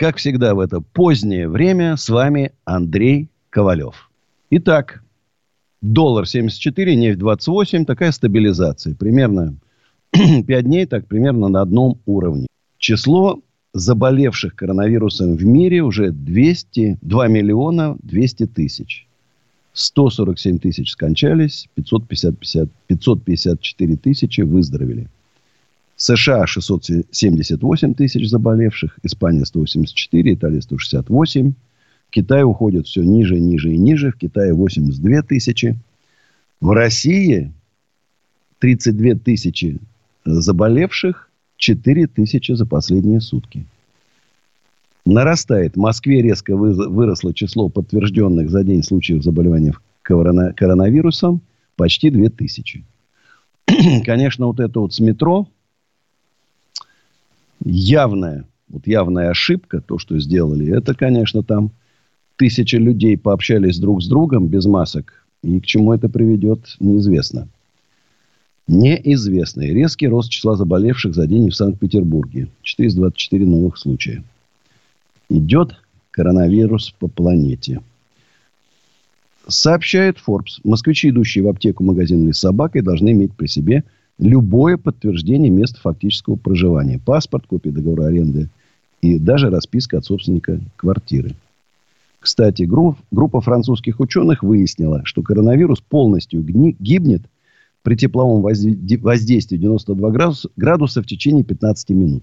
Как всегда в это позднее время с вами Андрей Ковалев. Итак, доллар 74, нефть 28, такая стабилизация. Примерно 5 дней, так примерно на одном уровне. Число заболевших коронавирусом в мире уже 200, 2 миллиона 200 тысяч. 147 тысяч скончались, 550, 50, 554 тысячи выздоровели. США 678 тысяч заболевших, Испания 184, Италия 168. Китай уходит все ниже, ниже и ниже. В Китае 82 тысячи. В России 32 тысячи заболевших, 4 тысячи за последние сутки. Нарастает. В Москве резко выросло число подтвержденных за день случаев заболевания коронавирусом. Почти 2 тысячи. Конечно, вот это вот с метро явная, вот явная ошибка, то, что сделали, это, конечно, там тысячи людей пообщались друг с другом без масок. И к чему это приведет, неизвестно. И резкий рост числа заболевших за день в Санкт-Петербурге. 424 новых случая. Идет коронавирус по планете. Сообщает Forbes. Москвичи, идущие в аптеку, магазин с собакой, должны иметь при себе – любое подтверждение места фактического проживания. Паспорт, копия договора аренды и даже расписка от собственника квартиры. Кстати, групп, группа французских ученых выяснила, что коронавирус полностью гни, гибнет при тепловом воздействии 92 градуса, градуса в течение 15 минут.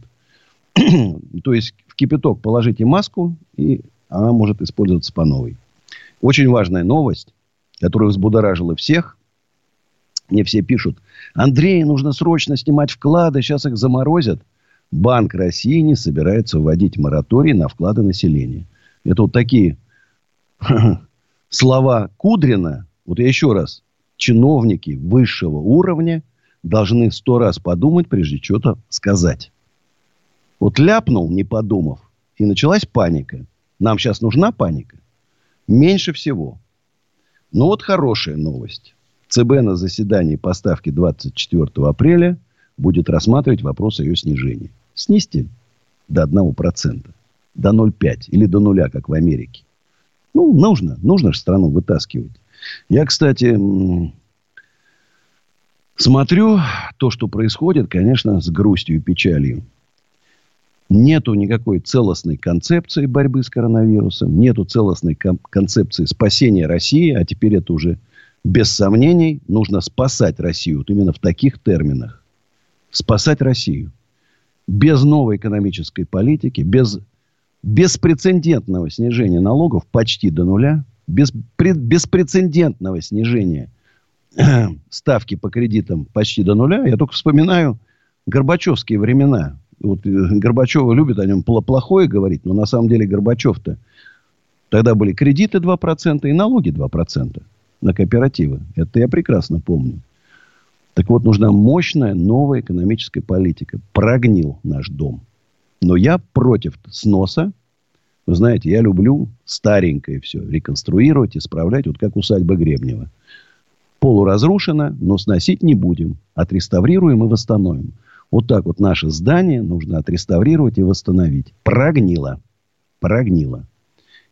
То есть в кипяток положите маску, и она может использоваться по новой. Очень важная новость, которая взбудоражила всех. Мне все пишут, Андрей, нужно срочно снимать вклады, сейчас их заморозят. Банк России не собирается вводить мораторий на вклады населения. Это вот такие слова Кудрина. Вот я еще раз. Чиновники высшего уровня должны сто раз подумать, прежде что-то сказать. Вот ляпнул, не подумав, и началась паника. Нам сейчас нужна паника? Меньше всего. Но вот хорошая новость. ЦБ на заседании по ставке 24 апреля будет рассматривать вопрос о ее снижении. Снизьте до 1%, до 0,5 или до нуля, как в Америке. Ну, нужно. Нужно же страну вытаскивать. Я, кстати, смотрю то, что происходит, конечно, с грустью и печалью. Нету никакой целостной концепции борьбы с коронавирусом. Нету целостной концепции спасения России. А теперь это уже без сомнений, нужно спасать Россию. Вот именно в таких терминах. Спасать Россию. Без новой экономической политики, без беспрецедентного снижения налогов почти до нуля, без беспрецедентного снижения ставки по кредитам почти до нуля. Я только вспоминаю Горбачевские времена. Вот э, Горбачева любит о нем плохое говорить, но на самом деле Горбачев-то тогда были кредиты 2% и налоги 2% на кооперативы. Это я прекрасно помню. Так вот, нужна мощная новая экономическая политика. Прогнил наш дом. Но я против сноса. Вы знаете, я люблю старенькое все. Реконструировать, исправлять. Вот как усадьба Гребнева. Полуразрушено, но сносить не будем. Отреставрируем и восстановим. Вот так вот наше здание нужно отреставрировать и восстановить. Прогнило. Прогнило.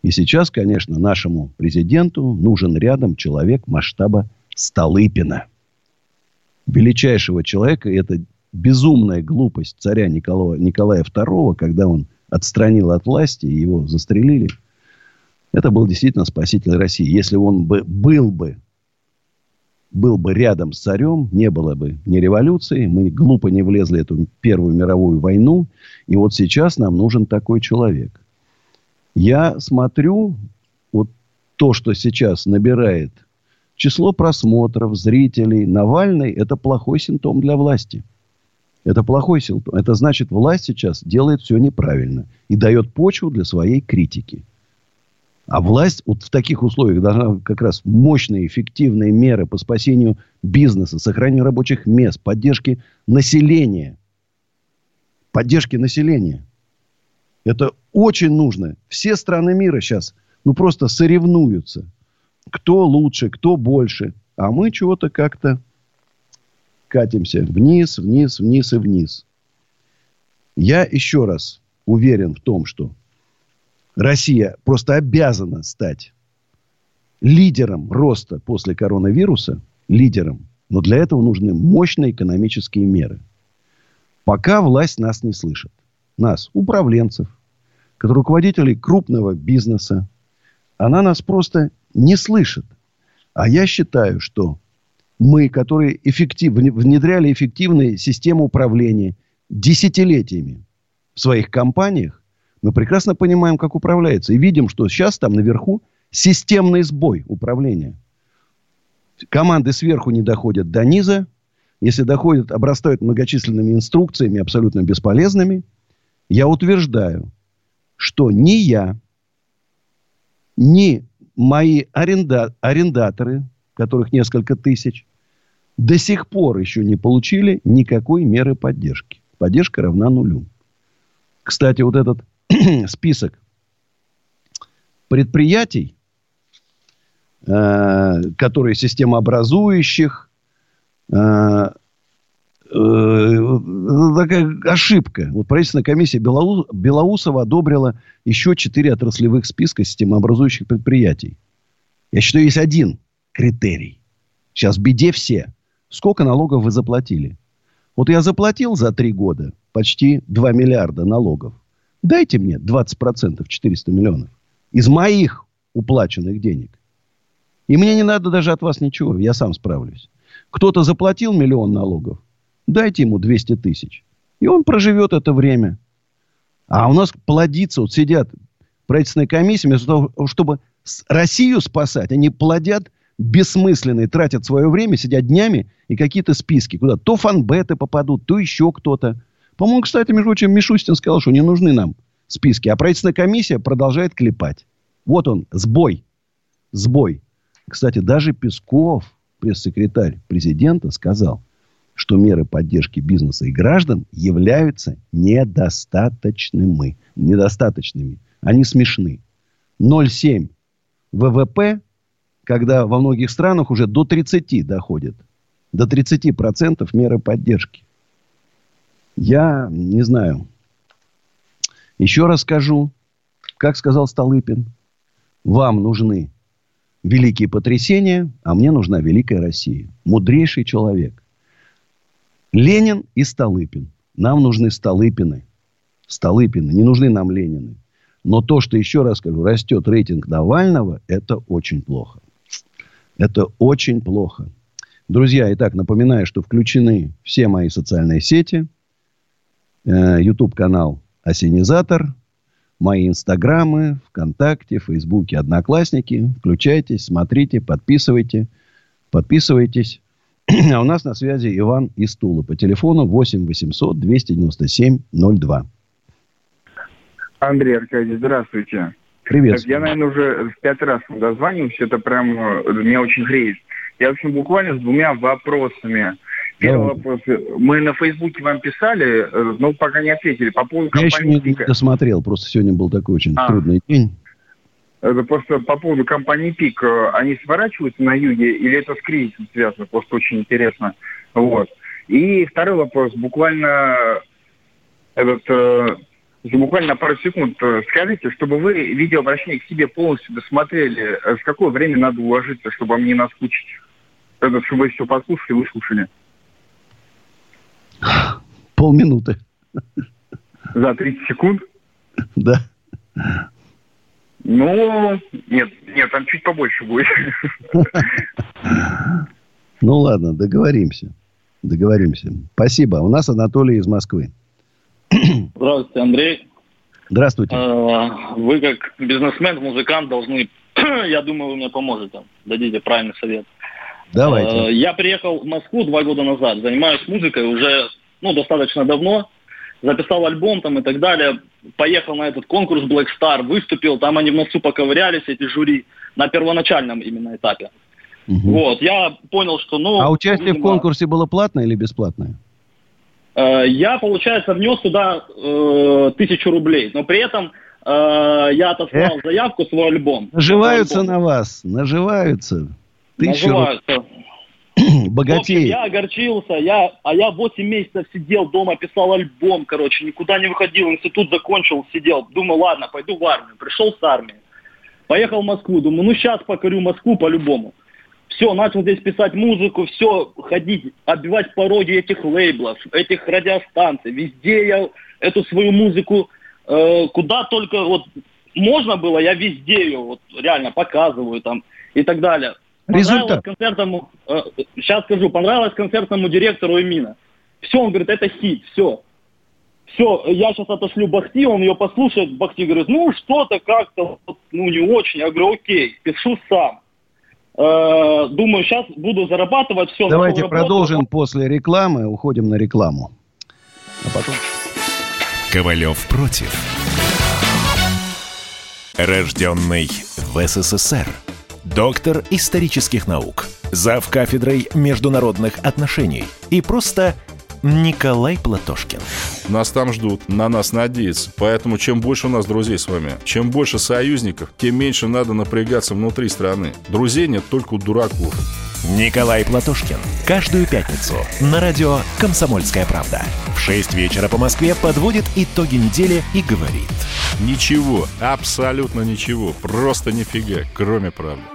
И сейчас, конечно, нашему президенту нужен рядом человек масштаба Столыпина. Величайшего человека. И это безумная глупость царя Николая, Николая II, когда он отстранил от власти его застрелили. Это был действительно спаситель России. Если он бы, был бы был бы рядом с царем, не было бы ни революции, мы глупо не влезли в эту Первую мировую войну. И вот сейчас нам нужен такой человек. Я смотрю вот то, что сейчас набирает число просмотров, зрителей. Навальный – это плохой симптом для власти. Это плохой симптом. Это значит, власть сейчас делает все неправильно и дает почву для своей критики. А власть вот в таких условиях должна как раз мощные, эффективные меры по спасению бизнеса, сохранению рабочих мест, поддержке населения. Поддержки населения. Это очень нужно. Все страны мира сейчас ну просто соревнуются. Кто лучше, кто больше. А мы чего-то как-то катимся вниз, вниз, вниз и вниз. Я еще раз уверен в том, что Россия просто обязана стать лидером роста после коронавируса, лидером. Но для этого нужны мощные экономические меры. Пока власть нас не слышит. Нас, управленцев, руководителей крупного бизнеса. Она нас просто не слышит. А я считаю, что мы, которые эффектив, внедряли эффективные системы управления десятилетиями в своих компаниях, мы прекрасно понимаем, как управляется. И видим, что сейчас там наверху системный сбой управления. Команды сверху не доходят до низа. Если доходят, обрастают многочисленными инструкциями, абсолютно бесполезными. Я утверждаю, что ни я, ни мои аренда, арендаторы, которых несколько тысяч, до сих пор еще не получили никакой меры поддержки. Поддержка равна нулю. Кстати, вот этот список предприятий, э, которые системообразующих, э, такая ошибка. Вот правительственная комиссия Белоус, Белоусова одобрила еще четыре отраслевых списка системообразующих предприятий. Я считаю, есть один критерий. Сейчас в беде все. Сколько налогов вы заплатили? Вот я заплатил за три года почти 2 миллиарда налогов. Дайте мне 20%, 400 миллионов. Из моих уплаченных денег. И мне не надо даже от вас ничего. Я сам справлюсь. Кто-то заплатил миллион налогов. Дайте ему 200 тысяч. И он проживет это время. А у нас плодится, вот сидят правительственные комиссии, вместо того, чтобы Россию спасать, они плодят бессмысленные, тратят свое время, сидят днями и какие-то списки. Куда то фанбеты попадут, то еще кто-то. По-моему, кстати, между прочим, Мишустин сказал, что не нужны нам списки. А правительственная комиссия продолжает клепать. Вот он, сбой. Сбой. Кстати, даже Песков, пресс-секретарь президента, сказал, что меры поддержки бизнеса и граждан являются недостаточными. Недостаточными. Они смешны. 0,7 ВВП, когда во многих странах уже до 30 доходит. До 30% меры поддержки. Я не знаю. Еще раз скажу, как сказал Столыпин, вам нужны великие потрясения, а мне нужна великая Россия. Мудрейший человек. Ленин и Столыпин. Нам нужны Столыпины. Столыпины. Не нужны нам Ленины. Но то, что, еще раз скажу, растет рейтинг Навального, это очень плохо. Это очень плохо. Друзья, итак, напоминаю, что включены все мои социальные сети. Э, YouTube-канал «Осенизатор», мои инстаграмы, ВКонтакте, Фейсбуке, Одноклассники. Включайтесь, смотрите, подписывайте. Подписывайтесь. А у нас на связи Иван из Тулы по телефону 8 800 297 02. Андрей Аркадьевич, здравствуйте. Привет. Я, наверное, уже в пять раз дозваниваюсь. Это прям э, меня очень греет. Я, в общем, буквально с двумя вопросами. Первый вопрос. Мы на Фейсбуке вам писали, э, но пока не ответили. По поводу Я компании еще не досмотрел, просто сегодня был такой очень а. трудный день. Это просто по поводу компании ПИК. Э, они сворачиваются на юге или это с кризисом связано? Просто очень интересно. Вот. И второй вопрос. Буквально этот э, буквально пару секунд скажите, чтобы вы видеообращение к себе полностью досмотрели, с какое время надо уложиться, чтобы вам не наскучить? Это, чтобы вы все послушали, выслушали. Полминуты. За 30 секунд? Да. Ну, нет, нет, там чуть побольше будет. Ну ладно, договоримся. Договоримся. Спасибо. У нас Анатолий из Москвы. Здравствуйте, Андрей. Здравствуйте. А, вы как бизнесмен, музыкант должны, я думаю, вы мне поможете, дадите правильный совет. Давайте. Э, я приехал в Москву два года назад, занимаюсь музыкой уже ну, достаточно давно, записал альбом там и так далее, поехал на этот конкурс Black Star, выступил, там они в носу поковырялись, эти жюри, на первоначальном именно этапе. Угу. Вот, я понял, что, ну... А участие видимо, в конкурсе было платное или бесплатное? Э, я, получается, внес туда э, тысячу рублей, но при этом э, я отослал Эх, заявку, свой альбом. Наживаются альбом. на вас, наживаются. Тысячу наживаются. Богатей. я огорчился, я, а я 8 месяцев сидел дома, писал альбом, короче, никуда не выходил, институт закончил, сидел. Думаю, ладно, пойду в армию. Пришел с армии. Поехал в Москву, думаю, ну сейчас покорю Москву по-любому. Все, начал здесь писать музыку, все, ходить, оббивать пороги этих лейблов, этих радиостанций. Везде я эту свою музыку, э, куда только вот можно было, я везде ее вот реально показываю там и так далее. Результат. Концертному, э, сейчас скажу, понравилось концертному директору Эмина. Все, он говорит, это хит, все. Все, я сейчас отошлю Бахти, он ее послушает, Бахти говорит, ну что-то как-то, ну не очень. Я говорю, окей, пишу сам. Э, думаю, сейчас буду зарабатывать все. Давайте продолжим работу. после рекламы, уходим на рекламу. А потом... Ковалев против. Рожденный в СССР доктор исторических наук, зав. кафедрой международных отношений и просто Николай Платошкин. Нас там ждут, на нас надеются. Поэтому чем больше у нас друзей с вами, чем больше союзников, тем меньше надо напрягаться внутри страны. Друзей нет только у дураков. Николай Платошкин. Каждую пятницу на радио «Комсомольская правда». В 6 вечера по Москве подводит итоги недели и говорит. Ничего, абсолютно ничего, просто нифига, кроме правды.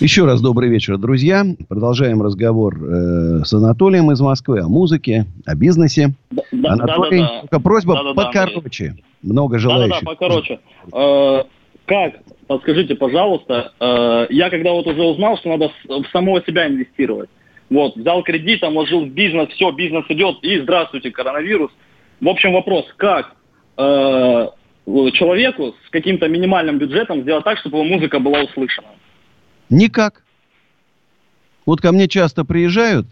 Еще раз добрый вечер, друзья. Продолжаем разговор э, с Анатолием из Москвы о музыке, о бизнесе. Да, Анатолий, да, да, только просьба да, да, покороче. Да, Много желающих. Да-да-да, покороче. Э, как? Подскажите, пожалуйста. Э, я когда вот уже узнал, что надо в самого себя инвестировать. Вот, взял кредит, вложил в бизнес, все, бизнес идет, и здравствуйте, коронавирус. В общем, вопрос, как э, человеку с каким-то минимальным бюджетом сделать так, чтобы его музыка была услышана? Никак. Вот ко мне часто приезжают,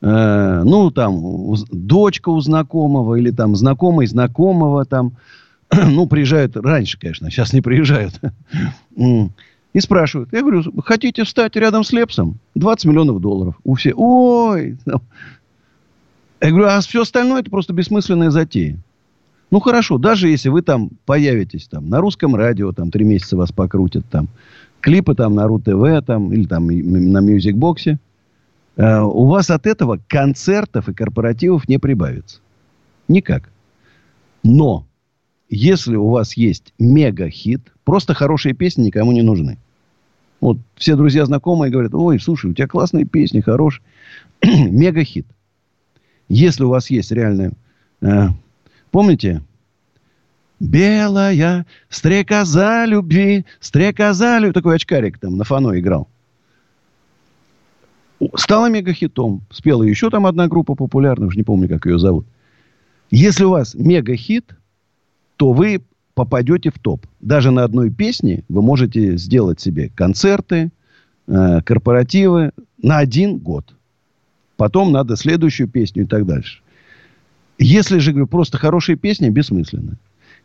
э, ну, там, у, дочка у знакомого или там знакомый знакомого там, ну, приезжают раньше, конечно, сейчас не приезжают. И спрашивают. Я говорю, хотите встать рядом с Лепсом? 20 миллионов долларов. У всех, ой. Я говорю, а все остальное это просто бессмысленная затея. Ну, хорошо, даже если вы там появитесь там на русском радио, там три месяца вас покрутят там, клипы там на РУ-ТВ там, или там на Music Box е, э, у вас от этого концертов и корпоративов не прибавится. Никак. Но если у вас есть мега-хит, просто хорошие песни никому не нужны. Вот все друзья знакомые говорят, ой, слушай, у тебя классные песни, хорошие. мега-хит. Если у вас есть реальная... Э, помните, Белая стрекоза любви, стрекоза любви. Такой очкарик там на фано играл. Стала мегахитом. Спела еще там одна группа популярная, уже не помню, как ее зовут. Если у вас мегахит, то вы попадете в топ. Даже на одной песне вы можете сделать себе концерты, э, корпоративы на один год. Потом надо следующую песню и так дальше. Если же, говорю, просто хорошие песни, бессмысленно.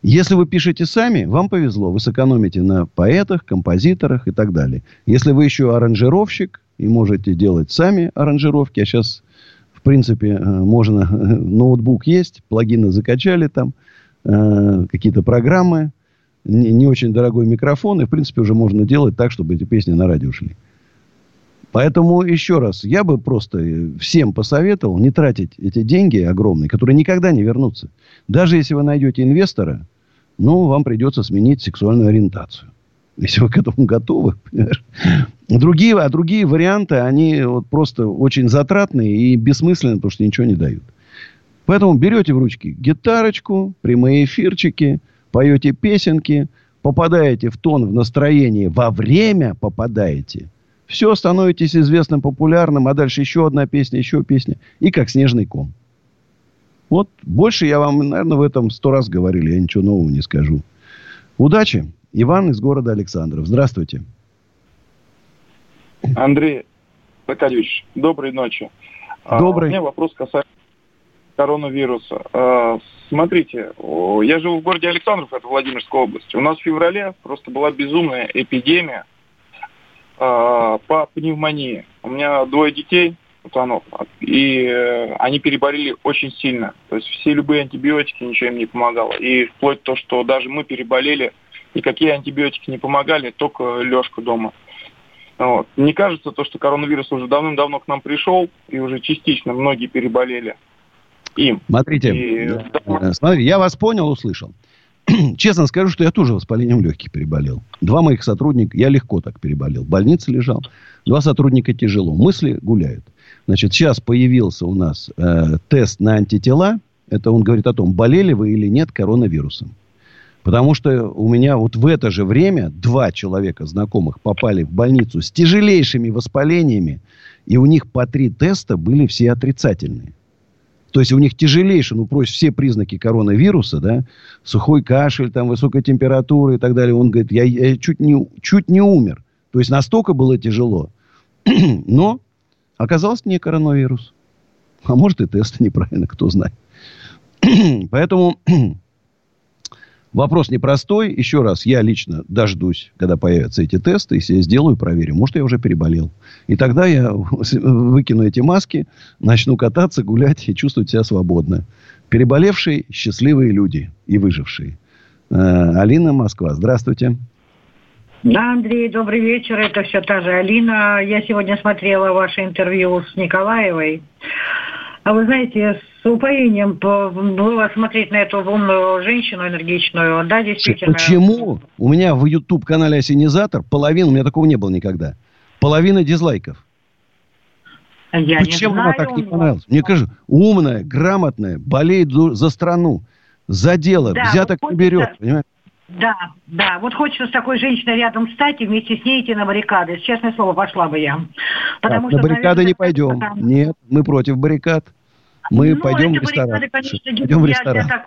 Если вы пишете сами, вам повезло. Вы сэкономите на поэтах, композиторах и так далее. Если вы еще аранжировщик и можете делать сами аранжировки, а сейчас, в принципе, э, можно... Ноутбук есть, плагины закачали там, э, какие-то программы, не, не очень дорогой микрофон, и, в принципе, уже можно делать так, чтобы эти песни на радио шли. Поэтому, еще раз, я бы просто всем посоветовал не тратить эти деньги огромные, которые никогда не вернутся. Даже если вы найдете инвестора, ну, вам придется сменить сексуальную ориентацию. Если вы к этому готовы? Другие, а другие варианты, они вот просто очень затратные и бессмысленные, потому что ничего не дают. Поэтому берете в ручки гитарочку, прямые эфирчики, поете песенки, попадаете в тон, в настроение, во время попадаете. Все, становитесь известным, популярным, а дальше еще одна песня, еще песня. И как снежный ком. Вот больше я вам, наверное, в этом сто раз говорили. Я ничего нового не скажу. Удачи. Иван из города Александров. Здравствуйте. Андрей Аркадьевич, доброй ночи. А, добрый. У меня вопрос касается коронавируса. А, смотрите, я живу в городе Александров, это Владимирская область. У нас в феврале просто была безумная эпидемия а, по пневмонии. У меня двое детей, пацанов, и э, они переболели очень сильно. То есть все любые антибиотики, ничего им не помогало. И вплоть до того, что даже мы переболели, и какие антибиотики не помогали, только лёжка дома. Вот. Мне кажется, то, что коронавирус уже давным-давно к нам пришел, и уже частично многие переболели им. Смотрите, и... Э, смотрите, я вас понял, услышал. Честно скажу, что я тоже воспалением легких переболел. Два моих сотрудника, я легко так переболел. В больнице лежал. Два сотрудника тяжело. Мысли гуляют. Значит, сейчас появился у нас э, тест на антитела. Это он говорит о том, болели вы или нет коронавирусом. Потому что у меня вот в это же время два человека знакомых попали в больницу с тяжелейшими воспалениями, и у них по три теста были все отрицательные. То есть у них тяжелейшие, ну, просто все признаки коронавируса, да, сухой кашель, там, высокая температура и так далее. Он говорит, я, я чуть, не, чуть не умер. То есть настолько было тяжело. Но оказалось не коронавирус. А может и тест неправильно, кто знает. Поэтому Вопрос непростой. Еще раз, я лично дождусь, когда появятся эти тесты, если я сделаю, проверю. Может, я уже переболел. И тогда я выкину эти маски, начну кататься, гулять и чувствовать себя свободно. Переболевшие, счастливые люди и выжившие. Э, Алина, Москва. Здравствуйте. Да, Андрей, добрый вечер. Это все та же Алина. Я сегодня смотрела ваше интервью с Николаевой. А вы знаете, с упоением было смотреть на эту умную женщину энергичную. Да, действительно. Почему? У меня в YouTube-канале «Осенизатор» половина, у меня такого не было никогда, половина дизлайков. Я Почему не знаю, она так не понравилась? Мне кажется, умная, грамотная, болеет за страну, за дело, да, взяток не берет, понимаешь? Да, да. Вот хочется с такой женщиной рядом встать и вместе с ней идти на баррикады. Честное слово, пошла бы я. Потому так, что, на баррикады наверное, не пойдем. Потому... Нет, мы против баррикад. Мы ну, пойдем в ресторан. Бригады, конечно, пойдем в ресторан. Я так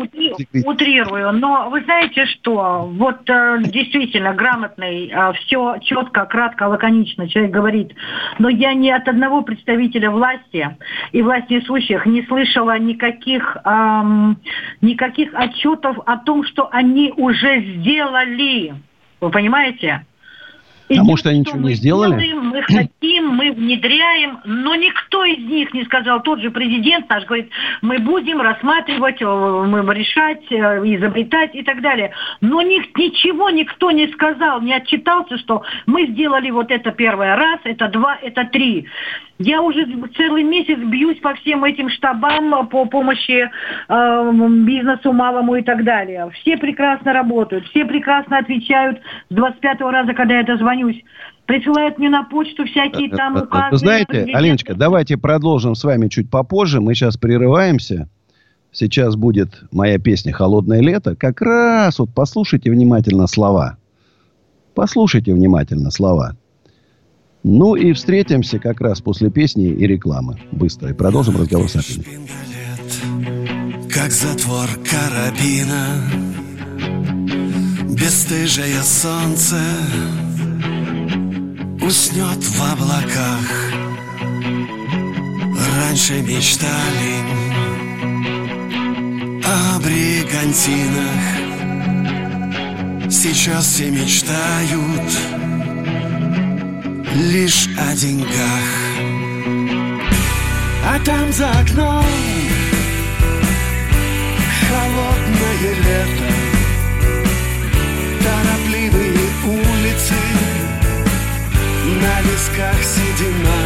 утрирую. Но вы знаете что? Вот э, действительно грамотный, э, все четко, кратко, лаконично человек говорит. Но я ни от одного представителя власти и власть несущих не слышала никаких, эм, никаких отчетов о том, что они уже сделали. Вы понимаете? А может, они ничего не сделали? Делаем, мы хотим, мы внедряем, но никто из них не сказал. Тот же президент наш говорит, мы будем рассматривать, э, мы решать, э, изобретать и так далее. Но них, ничего никто не сказал, не отчитался, что мы сделали вот это первый раз, это два, это три. Я уже целый месяц бьюсь по всем этим штабам по помощи э, бизнесу малому и так далее. Все прекрасно работают, все прекрасно отвечают с 25-го раза, когда я дозвонюсь. Присылают мне на почту всякие э, там э, указы. Знаете, Алиночка, давайте продолжим с вами чуть попозже. Мы сейчас прерываемся. Сейчас будет моя песня «Холодное лето». Как раз вот послушайте внимательно слова. Послушайте внимательно слова. Ну и встретимся как раз после песни и рекламы. Быстро. И продолжим разговор с Апиной. Как затвор карабина Бесстыжее солнце Уснет в облаках Раньше мечтали О бригантинах Сейчас все мечтают лишь о деньгах. А там за окном холодное лето Торопливые улицы На висках седина.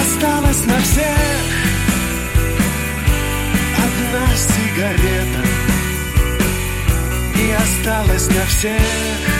Осталось на всех Одна сигарета И осталось на всех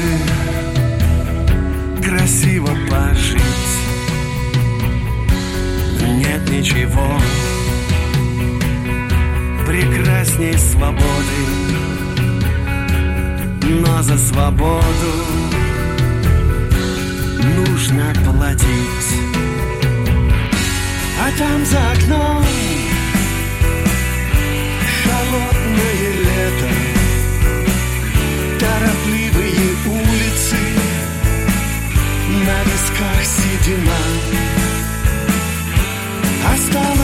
ничего. Прекрасней свободы Но за свободу Нужно платить. А там за окном Холодное лето Торопливые улицы На висках седина.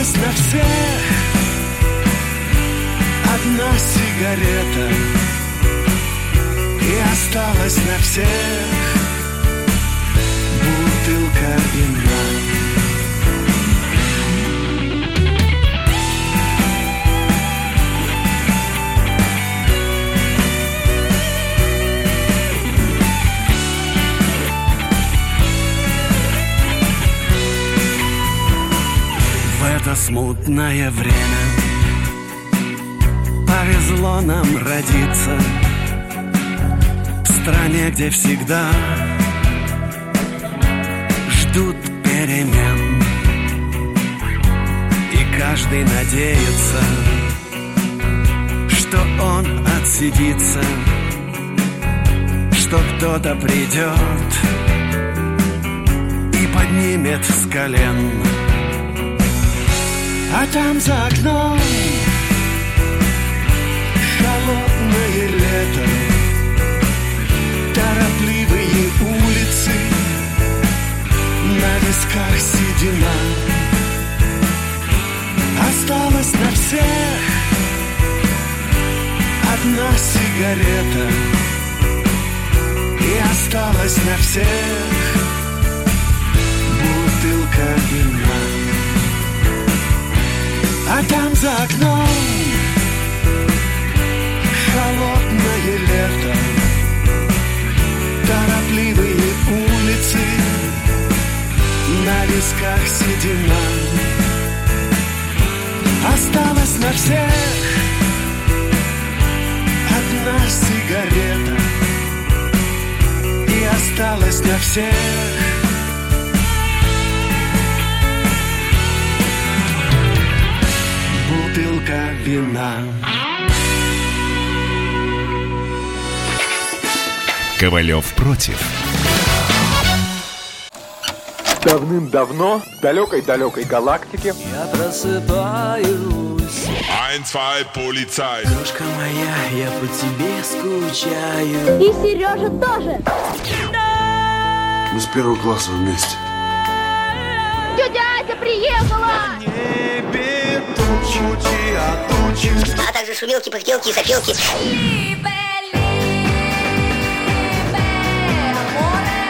Осталось на всех. Одна сигарета И осталось на всех. Бутылка вина это смутное время. Повезло нам родиться В стране, где всегда Ждут перемен. И каждый надеется Что он отсидится Что кто-то придет И поднимет с колен а там за окном холодное лето Торопливые улицы На висках седина. Осталось на всех Одна сигарета И осталось на всех Бутылка вина а там за окном холодное лето Торопливые улицы На висках седина. Осталось на всех Одна сигарета И осталось на всех бутылка вина. Ковалев против. Давным-давно в далекой-далекой галактике Я просыпаюсь Ein, zwei, полицай Крошка моя, я по тебе скучаю И Сережа тоже Мы с первого класса вместе Тетя Ася приехала! Небе тучи, а тучи. А также шумелки, пыхтелки и запелки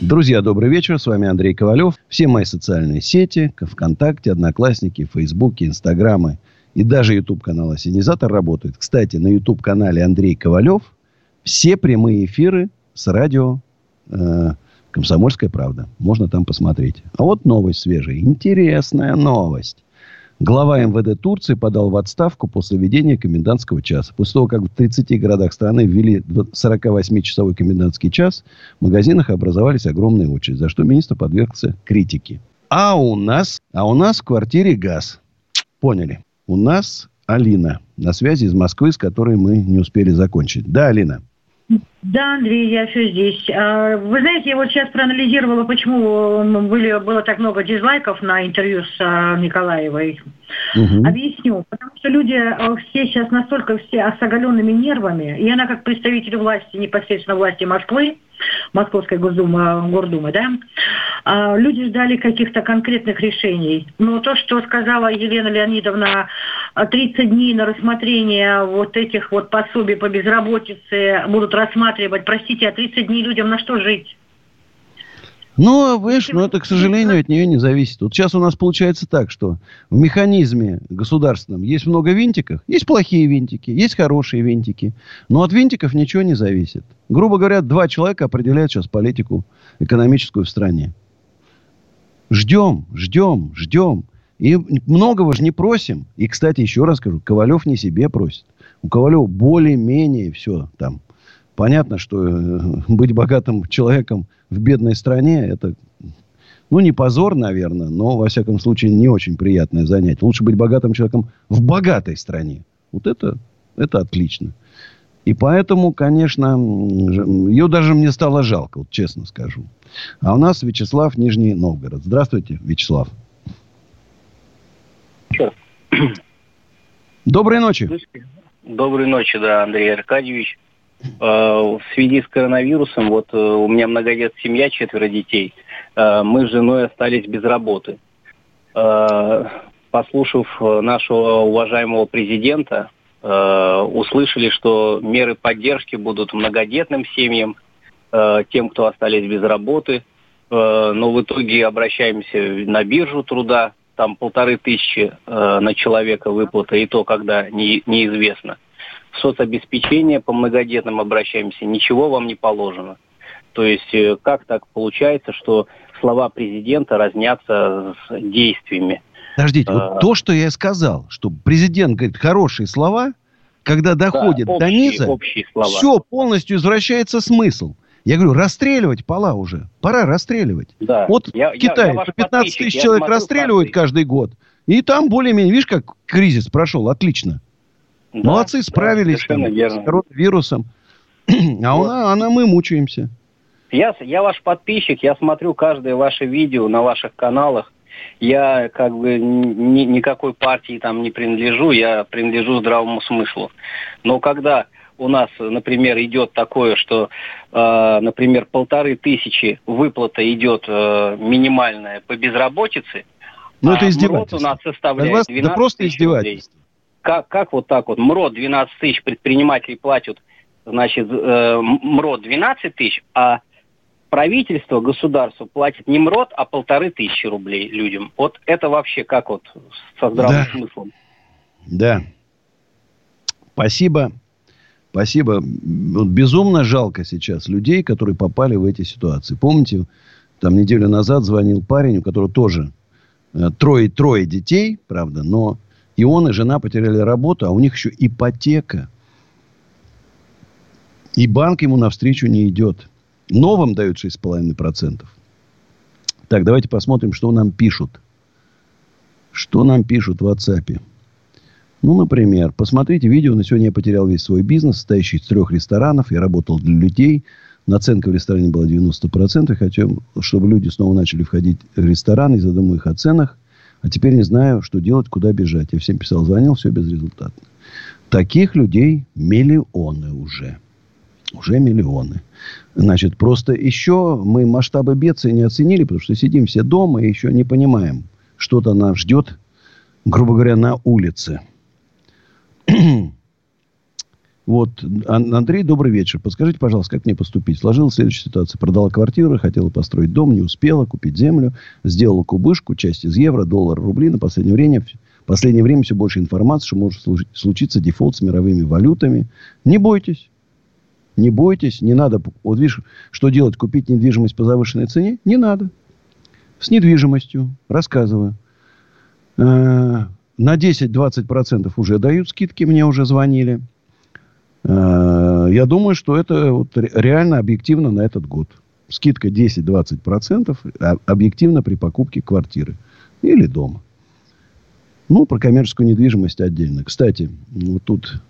Друзья, добрый вечер. С вами Андрей Ковалев. Все мои социальные сети, ВКонтакте, Одноклассники, Фейсбуке, Инстаграмы и даже YouTube-канал «Осенизатор» работают. Кстати, на YouTube-канале Андрей Ковалев все прямые эфиры с радио э, «Комсомольская правда». Можно там посмотреть. А вот новость свежая. Интересная новость. Глава МВД Турции подал в отставку после введения комендантского часа. После того, как в 30 городах страны ввели 48-часовой комендантский час, в магазинах образовались огромные очереди, за что министр подвергся критике. А у нас, а у нас в квартире газ. Поняли. У нас Алина на связи из Москвы, с которой мы не успели закончить. Да, Алина? Да, Андрей, я все здесь. А, вы знаете, я вот сейчас проанализировала, почему были, было так много дизлайков на интервью с а, Николаевой. Угу. Объясню. Потому что люди э, все сейчас настолько все с оголенными нервами, и она как представитель власти, непосредственно власти Москвы, Московской Госдумы, Гордумы, да, а, люди ждали каких-то конкретных решений. Но то, что сказала Елена Леонидовна, 30 дней на рассмотрение вот этих вот пособий по безработице будут рассматривать, простите, а 30 дней людям на что жить? Ну, видишь, но это, к сожалению, от нее не зависит. Вот сейчас у нас получается так, что в механизме государственном есть много винтиков, есть плохие винтики, есть хорошие винтики, но от винтиков ничего не зависит. Грубо говоря, два человека определяют сейчас политику экономическую в стране. Ждем, ждем, ждем. И многого же не просим. И, кстати, еще раз скажу, Ковалев не себе просит. У Ковалева более-менее все там. Понятно, что э, быть богатым человеком в бедной стране, это, ну, не позор, наверное, но, во всяком случае, не очень приятное занятие. Лучше быть богатым человеком в богатой стране. Вот это, это отлично. И поэтому, конечно, ее даже мне стало жалко, вот честно скажу. А у нас Вячеслав, Нижний Новгород. Здравствуйте, Вячеслав. Что? Доброй ночи. Доброй ночи, да, Андрей Аркадьевич. Э, в связи с коронавирусом, вот э, у меня многодетная семья, четверо детей. Э, мы с женой остались без работы. Послушав нашего уважаемого президента, услышали, что меры поддержки будут многодетным семьям, тем, кто остались без работы. Но в итоге обращаемся на биржу труда, там полторы тысячи на человека выплата, и то, когда не, неизвестно соцобеспечение по многодетным обращаемся, ничего вам не положено. То есть э, как так получается, что слова президента разнятся с действиями? Подождите, вот а... то, что я сказал, что президент говорит хорошие слова, когда доходит да, общие, до низа, общие слова. все, полностью извращается смысл. Я говорю, расстреливать пора уже. Пора расстреливать. Да. Вот я, Китай я, я 15 тысяч человек расстреливают каждый год. И там более-менее, видишь, как кризис прошел, отлично. Да, Молодцы, справились да, с коронавирусом. А вот. она, она мы мучаемся. Я, я ваш подписчик, я смотрю каждое ваше видео на ваших каналах. Я как бы ни, никакой партии там не принадлежу, я принадлежу здравому смыслу. Но когда у нас, например, идет такое, что, э, например, полторы тысячи выплата идет э, минимальная по безработице, ну, а это издевательство. у нас составляет 12 это просто издевательство. Рублей как, как вот так вот МРОД 12 тысяч предпринимателей платят, значит, э, МРОД 12 тысяч, а правительство, государство платит не МРОД, а полторы тысячи рублей людям. Вот это вообще как вот со здравым да. смыслом? Да. Спасибо. Спасибо. Безумно жалко сейчас людей, которые попали в эти ситуации. Помните, там неделю назад звонил парень, у которого тоже э, трое, трое детей, правда, но и он, и жена потеряли работу, а у них еще ипотека. И банк ему навстречу не идет. Новым дают 6,5%. Так, давайте посмотрим, что нам пишут. Что нам пишут в WhatsApp. Ну, например, посмотрите видео. На сегодня я потерял весь свой бизнес, состоящий из трех ресторанов. Я работал для людей. Наценка в ресторане была 90%. Хотел, чтобы люди снова начали входить в рестораны. Я задумаю их о ценах. А теперь не знаю, что делать, куда бежать. Я всем писал, звонил, все безрезультатно. Таких людей миллионы уже. Уже миллионы. Значит, просто еще мы масштабы бедствия не оценили, потому что сидим все дома и еще не понимаем, что-то нас ждет, грубо говоря, на улице. Вот, Андрей, добрый вечер. Подскажите, пожалуйста, как мне поступить? Сложилась следующая ситуация. Продала квартиру, хотела построить дом, не успела, купить землю. Сделала кубышку, часть из евро, доллар, рубли. На последнее время, последнее время все больше информации, что может случиться дефолт с мировыми валютами. Не бойтесь. Не бойтесь, не надо. Вот видишь, что делать? Купить недвижимость по завышенной цене? Не надо. С недвижимостью. Рассказываю. Э, на 10-20% уже дают скидки, мне уже звонили. Э, я думаю, что это вот реально объективно на этот год. Скидка 10-20% а, объективно при покупке квартиры или дома. Ну, про коммерческую недвижимость отдельно. Кстати, вот тут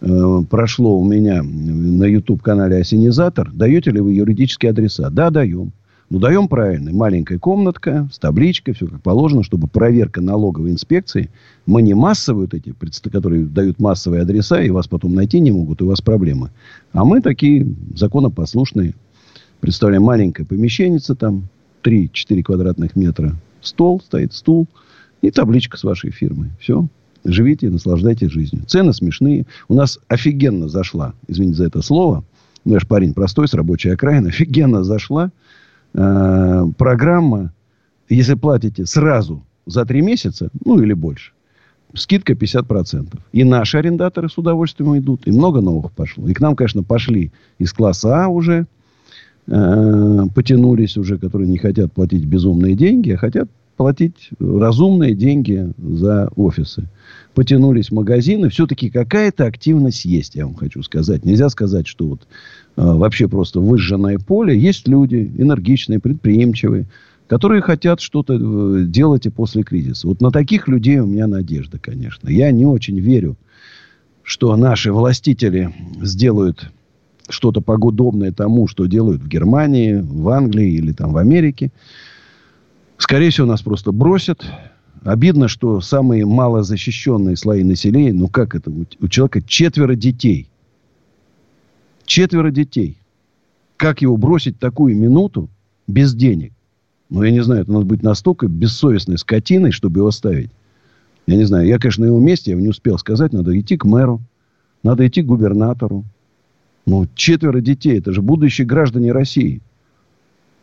э, прошло у меня на YouTube-канале Осенизатор. Даете ли вы юридические адреса? Да, даем. Ну, даем правильно. Маленькая комнатка с табличкой, все как положено, чтобы проверка налоговой инспекции. Мы не массовые вот эти, которые дают массовые адреса, и вас потом найти не могут, и у вас проблемы. А мы такие законопослушные. Представляем маленькое помещение там, 3-4 квадратных метра. Стол стоит, стул и табличка с вашей фирмой. Все. Живите, наслаждайтесь жизнью. Цены смешные. У нас офигенно зашла, извините за это слово, ну, я же парень простой, с рабочей окраины, офигенно зашла э, программа, если платите сразу за три месяца, ну или больше, скидка 50%. И наши арендаторы с удовольствием идут, и много новых пошло. И к нам, конечно, пошли из класса А уже, э, потянулись уже, которые не хотят платить безумные деньги, а хотят платить разумные деньги за офисы. Потянулись магазины. Все-таки какая-то активность есть, я вам хочу сказать. Нельзя сказать, что вот э, вообще просто выжженное поле. Есть люди энергичные, предприимчивые, которые хотят что-то э, делать и после кризиса. Вот на таких людей у меня надежда, конечно. Я не очень верю, что наши властители сделают что-то погодобное тому, что делают в Германии, в Англии или там в Америке. Скорее всего, нас просто бросят. Обидно, что самые малозащищенные слои населения, ну как это, у человека четверо детей. Четверо детей. Как его бросить такую минуту без денег? Ну, я не знаю, это надо быть настолько бессовестной скотиной, чтобы его оставить. Я не знаю, я, конечно, на его месте, я не успел сказать, надо идти к мэру, надо идти к губернатору. Ну, четверо детей, это же будущие граждане России.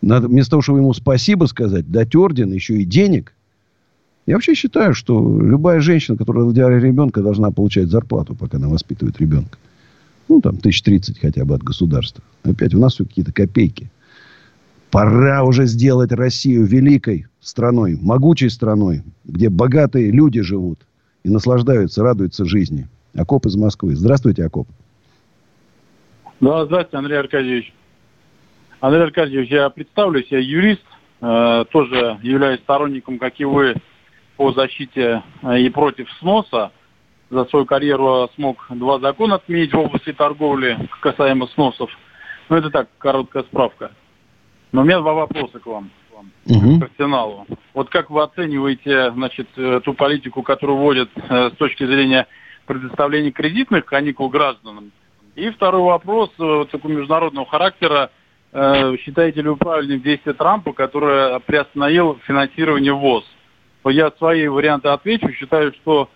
Надо вместо того, чтобы ему спасибо сказать, дать орден, еще и денег. Я вообще считаю, что любая женщина, которая родила ребенка, должна получать зарплату, пока она воспитывает ребенка. Ну, там, тысяч тридцать хотя бы от государства. Опять у нас все какие-то копейки. Пора уже сделать Россию великой страной, могучей страной, где богатые люди живут и наслаждаются, радуются жизни. Акоп из Москвы. Здравствуйте, Акоп. Да, здравствуйте, Андрей Аркадьевич. Андрей Аркадьевич, я представлюсь, я юрист, э, тоже являюсь сторонником, как и вы, по защите э, и против сноса. За свою карьеру смог два закона отменить в области торговли касаемо сносов. Ну, это так, короткая справка. Но у меня два вопроса к вам, к вам угу. профессионалу. Вот как вы оцениваете, значит, э, ту политику, которую вводят э, с точки зрения предоставления кредитных каникул гражданам? И второй вопрос э, такого международного характера. Э, считаете ли вы правильным действие Трампа, который приостановил финансирование ВОЗ? Я свои варианты отвечу. Считаю, что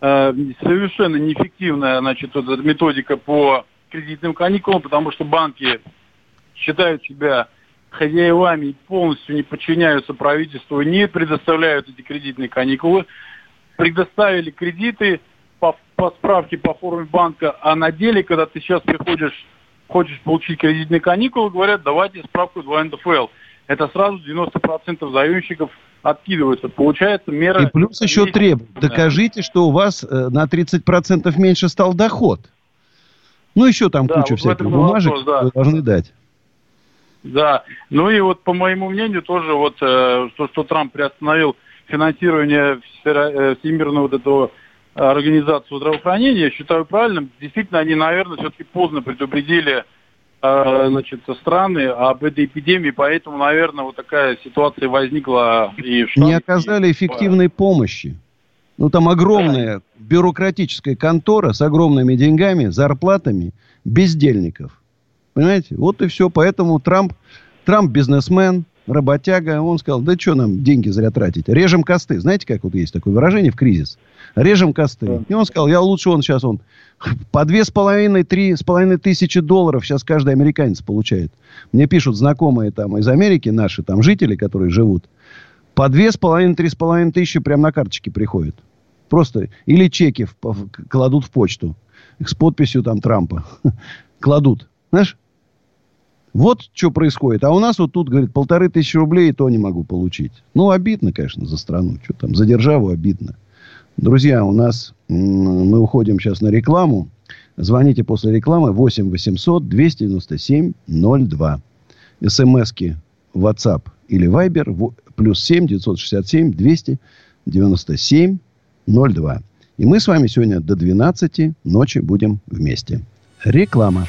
э, совершенно неэффективная значит, эта методика по кредитным каникулам, потому что банки считают себя хозяевами и полностью не подчиняются правительству, не предоставляют эти кредитные каникулы. Предоставили кредиты по, по справке по форме банка, а на деле, когда ты сейчас приходишь хочешь получить кредитные каникулы, говорят, давайте справку 2 НДФЛ. Это сразу 90% заемщиков откидываются. Получается мера... И плюс еще требуют. Докажите, что у вас э, на 30% меньше стал доход. Ну, еще там да, куча вот всяких бумажек вопрос, да. должны дать. Да. Ну и вот по моему мнению тоже вот э, то, что Трамп приостановил финансирование э, всемирного вот этого организацию здравоохранения, я считаю правильным. Действительно, они, наверное, все-таки поздно предупредили э, значит, страны об этой эпидемии, поэтому, наверное, вот такая ситуация возникла и в Штатах. Не оказали эффективной помощи. Ну, там огромная бюрократическая контора с огромными деньгами, зарплатами бездельников. Понимаете? Вот и все. Поэтому Трамп, Трамп бизнесмен, работяга, он сказал, да что нам деньги зря тратить? Режем косты. Знаете, как вот есть такое выражение в кризис? Режем косты. Да. И он сказал, я лучше он сейчас, он по две с половиной, три с половиной тысячи долларов сейчас каждый американец получает. Мне пишут знакомые там из Америки, наши там жители, которые живут. По две с половиной, три с половиной тысячи прямо на карточке приходят. Просто. Или чеки в, в, кладут в почту. С подписью там Трампа. кладут. Знаешь? Вот что происходит. А у нас вот тут, говорит, полторы тысячи рублей и то не могу получить. Ну, обидно, конечно, за страну. Что там, за державу обидно. Друзья, у нас мы уходим сейчас на рекламу. Звоните после рекламы 8 800 297 02. СМСки WhatsApp или Viber плюс 7 967 297 02. И мы с вами сегодня до 12 ночи будем вместе. Реклама.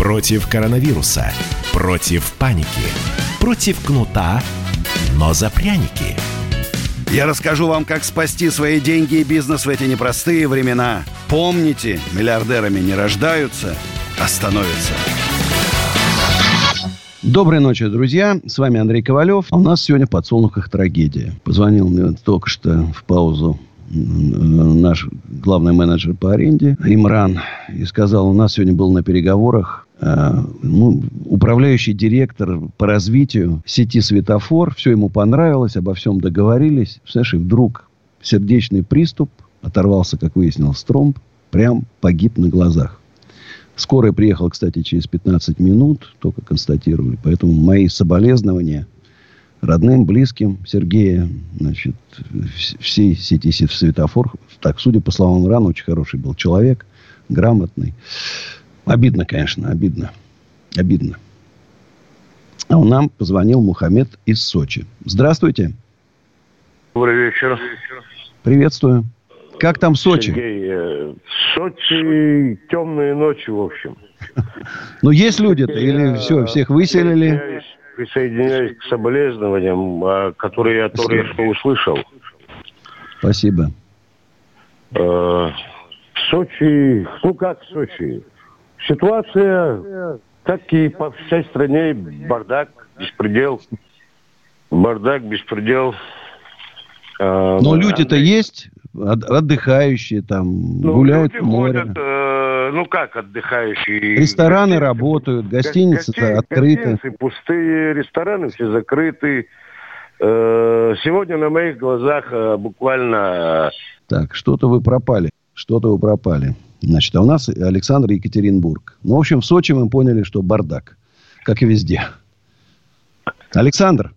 Против коронавируса. Против паники. Против кнута, но за пряники. Я расскажу вам, как спасти свои деньги и бизнес в эти непростые времена. Помните, миллиардерами не рождаются, а становятся. Доброй ночи, друзья. С вами Андрей Ковалев. А у нас сегодня в подсолнухах трагедия. Позвонил мне только что в паузу наш главный менеджер по аренде Имран и сказал, у нас сегодня был на переговорах э, ну, управляющий директор по развитию сети «Светофор». Все ему понравилось, обо всем договорились. Знаешь, и вдруг сердечный приступ, оторвался, как выяснилось, тромб, прям погиб на глазах. Скорая приехала, кстати, через 15 минут, только констатировали. Поэтому мои соболезнования родным, близким Сергея, значит, всей сети светофор. Так, судя по словам Рана, очень хороший был человек, грамотный. Обидно, конечно, обидно. Обидно. А нам позвонил Мухаммед из Сочи. Здравствуйте. Добрый вечер. Приветствую. Как там Сочи? Сергей, э, Сочи темные ночи, в общем. Ну, есть люди-то? Или все, всех выселили? Присоединяюсь к соболезнованиям, а, которые я только что услышал. Спасибо. Э, в Сочи, ну как в Сочи? Ситуация, как и по всей стране, бардак, беспредел. Бардак, беспредел. А, Но люди-то есть? отдыхающие там, ну, гуляют в море. Ходят, э, ну как отдыхающие? Рестораны гостиницы, работают, гостиницы гости, открыты. Гостиницы пустые, рестораны все закрыты. Э, сегодня на моих глазах э, буквально... Так, что-то вы пропали. Что-то вы пропали. Значит, а у нас Александр Екатеринбург. Ну, в общем, в Сочи мы поняли, что бардак. Как и везде. Александр.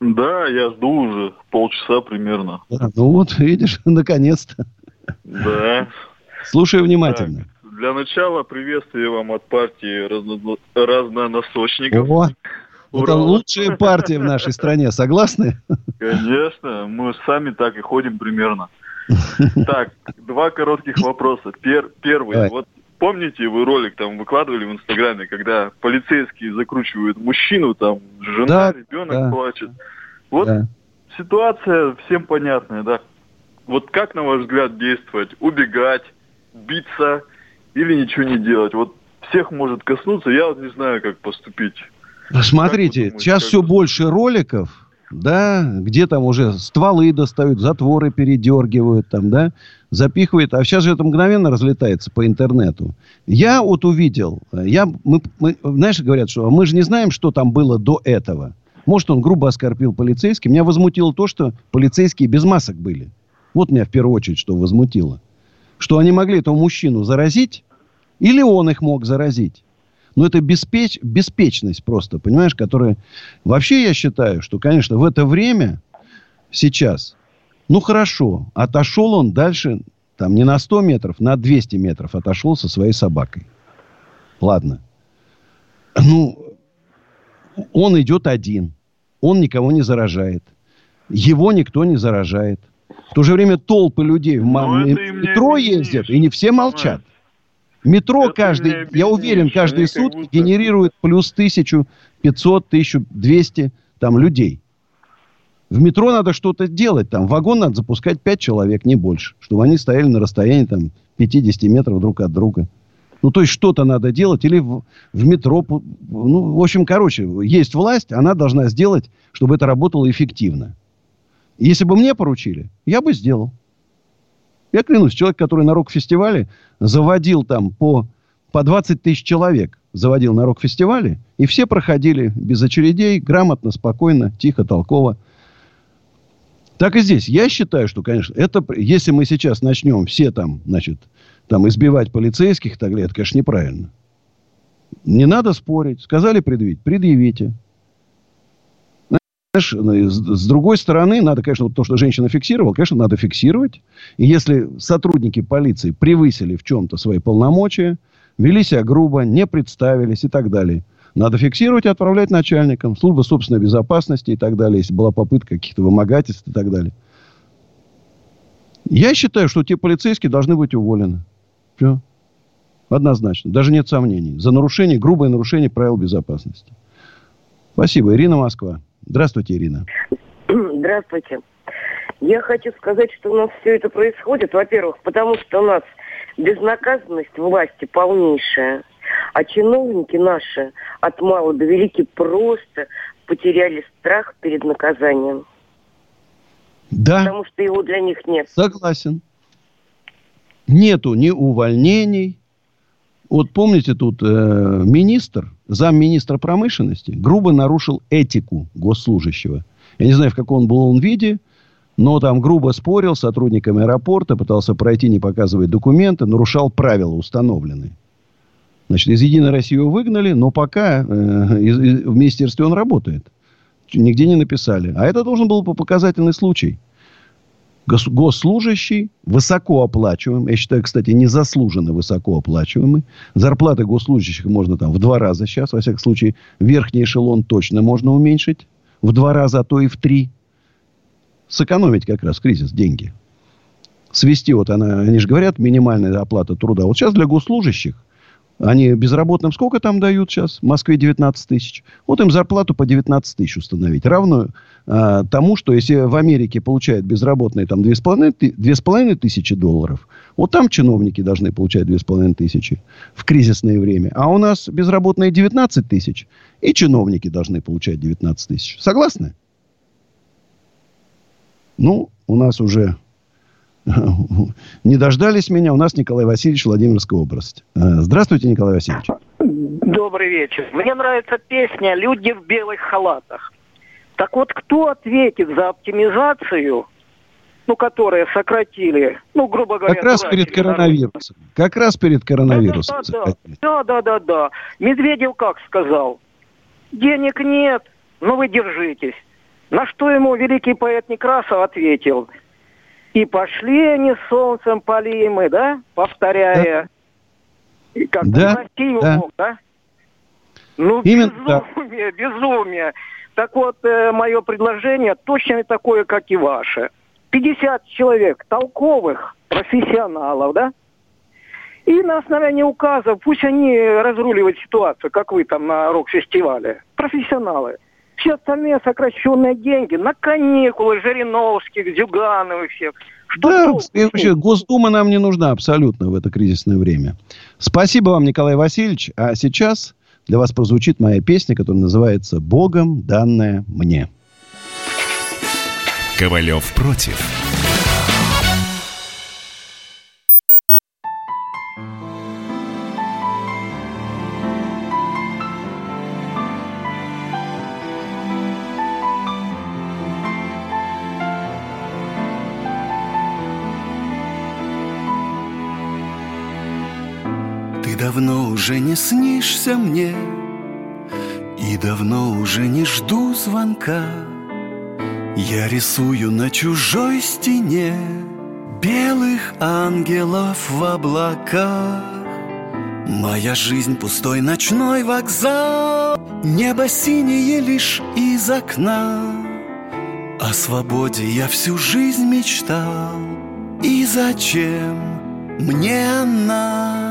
Да, я жду уже полчаса примерно. ну вот, видишь, наконец-то. Да. Слушаю внимательно. Так, для начала приветствие вам от партии разно... разноносочников. О, это лучшая партия в нашей стране, согласны? Конечно, мы сами так и ходим примерно. Так, два коротких вопроса. Пер, первый. Давай. Вот помните, вы ролик там выкладывали в Инстаграме, когда полицейские закручивают мужчину, там жена, да, ребенок да. плачет. Вот да. ситуация всем понятная, да. Вот как, на ваш взгляд, действовать? Убегать, биться или ничего не делать? Вот всех может коснуться, я вот не знаю, как поступить. Смотрите, думаете, сейчас все больше роликов, да, где там уже стволы достают, затворы передергивают там, да, запихивают, а сейчас же это мгновенно разлетается по интернету. Я вот увидел, я, мы, мы, знаешь, говорят, что мы же не знаем, что там было до этого. Может, он грубо оскорбил полицейских. Меня возмутило то, что полицейские без масок были. Вот меня в первую очередь что возмутило. Что они могли этого мужчину заразить, или он их мог заразить. Но это беспеч... беспечность просто, понимаешь, которая... Вообще я считаю, что, конечно, в это время, сейчас, ну хорошо, отошел он дальше, там не на 100 метров, на 200 метров отошел со своей собакой. Ладно. Ну, он идет один. Он никого не заражает. Его никто не заражает. В то же время толпы людей в м- метро ездят, и не все молчат. Метро это каждый, я уверен, каждые сутки будто... генерирует плюс 1500, 1200 там людей. В метро надо что-то делать. Там вагон надо запускать 5 человек, не больше. Чтобы они стояли на расстоянии там, 50 метров друг от друга. Ну, то есть, что-то надо делать. Или в, в метро. Ну, в общем, короче, есть власть, она должна сделать, чтобы это работало эффективно. Если бы мне поручили, я бы сделал. Я клянусь, человек, который на рок-фестивале заводил там по, по 20 тысяч человек, заводил на рок-фестивале, и все проходили без очередей, грамотно, спокойно, тихо, толково. Так и здесь. Я считаю, что, конечно, это, если мы сейчас начнем все там, значит, там избивать полицейских и так далее, это, конечно, неправильно. Не надо спорить. Сказали предъявить, предъявите. Ну, с другой стороны, надо, конечно, вот то, что женщина фиксировала, конечно, надо фиксировать. И если сотрудники полиции превысили в чем-то свои полномочия, вели себя грубо, не представились и так далее, надо фиксировать и отправлять начальникам. Служба собственной безопасности и так далее, если была попытка каких-то вымогательств и так далее. Я считаю, что те полицейские должны быть уволены. Все. Однозначно. Даже нет сомнений. За нарушение, грубое нарушение правил безопасности. Спасибо. Ирина Москва. Здравствуйте, Ирина. Здравствуйте. Я хочу сказать, что у нас все это происходит, во-первых, потому что у нас безнаказанность власти полнейшая, а чиновники наши от мала до велики просто потеряли страх перед наказанием. Да. Потому что его для них нет. Согласен. Нету ни увольнений. Вот помните, тут э, министр, замминистра промышленности, грубо нарушил этику госслужащего. Я не знаю, в каком был он виде, но там грубо спорил с сотрудниками аэропорта, пытался пройти, не показывая документы, нарушал правила установленные. Значит, из «Единой России» его выгнали, но пока э, из, из, в министерстве он работает. Нигде не написали. А это должен был бы показательный случай. Гос, госслужащий, высокооплачиваемый. Я считаю, кстати, незаслуженно высокооплачиваемый. Зарплаты госслужащих можно там в два раза сейчас. Во всяком случае, верхний эшелон точно можно уменьшить. В два раза, а то и в три сэкономить как раз кризис деньги. Свести, вот она, они же говорят, минимальная оплата труда. Вот сейчас для госслужащих, они безработным сколько там дают сейчас? В Москве 19 тысяч. Вот им зарплату по 19 тысяч установить. Равно а, тому, что если в Америке получают безработные там 2,5 тысячи долларов, вот там чиновники должны получать 2,5 тысячи в кризисное время. А у нас безработные 19 тысяч, и чиновники должны получать 19 тысяч. Согласны? Ну, у нас уже не дождались меня. У нас Николай Васильевич, Владимирская область. Э, здравствуйте, Николай Васильевич. Добрый вечер. Мне нравится песня «Люди в белых халатах». Так вот, кто ответит за оптимизацию, ну, которые сократили, ну, грубо говоря... Как раз перед коронавирусом. Как раз перед коронавирусом. Да, да, да, да, да, да. Медведев как сказал? Денег нет, но вы держитесь. На что ему великий поэт Некрасов ответил? И пошли они солнцем полимы, да, повторяя. Да. И как да, Россию да. мог, да? Ну, Именно безумие, безумие. Так вот, э, мое предложение точно такое, как и ваше. 50 человек толковых, профессионалов, да? И на основании указов пусть они разруливают ситуацию, как вы там на рок-фестивале. Профессионалы. Все остальные сокращенные деньги на каникулы Жириновских, Зюгановых всех. Что да, вообще, Госдума нам не нужна абсолютно в это кризисное время. Спасибо вам, Николай Васильевич. А сейчас для вас прозвучит моя песня, которая называется «Богом данная мне». Ковалев против. Давно уже не снишься мне И давно уже не жду звонка. Я рисую на чужой стене Белых ангелов в облаках. Моя жизнь пустой ночной вокзал Небо синее лишь из окна. О свободе я всю жизнь мечтал И зачем мне она?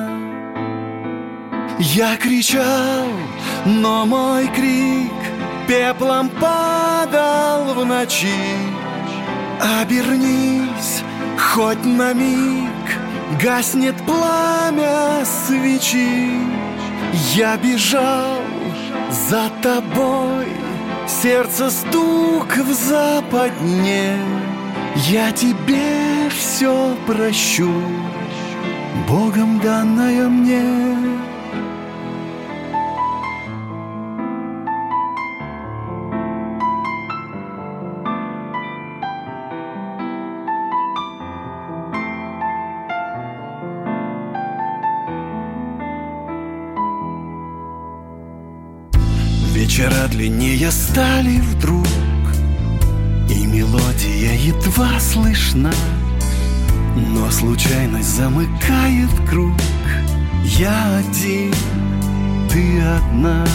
Я кричал, но мой крик пеплом падал в ночи. Обернись хоть на миг, гаснет пламя свечи. Я бежал за тобой, сердце стук в западне. Я тебе все прощу, Богом данное мне. Длиннее стали вдруг мелодия едва слышна. Но случайность замыкает круг. Я один, ты одна.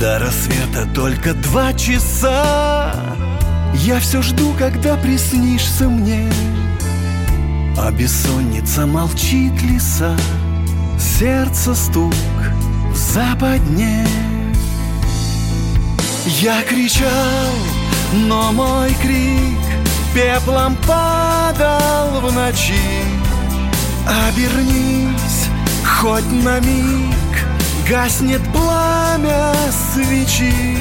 До рассвета только два часа. Я все жду, когда приснишься мне. А бессонница молчит леса Сердце стук в западне Я кричал, но мой крик Пеплом падал в ночи. Обернись хоть на миг Гаснет пламя свечи.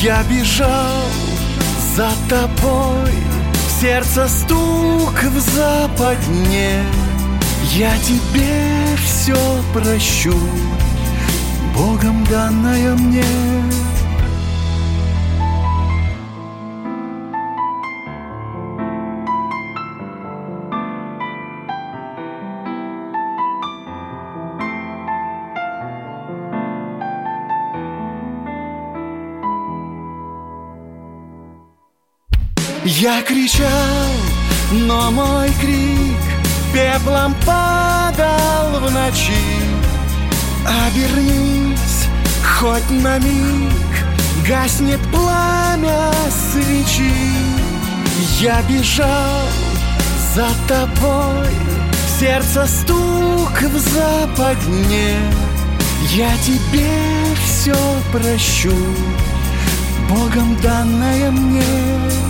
Я бежал за тобой Сердце стук в западне. Я тебе все прощу Богом данное мне Я кричал, но мой крик Пеплом падал в ночи. Обернись хоть на миг Гаснет пламя свечи. Я бежал за тобой Сердце стук в западне. Я тебе все прощу Богом данное мне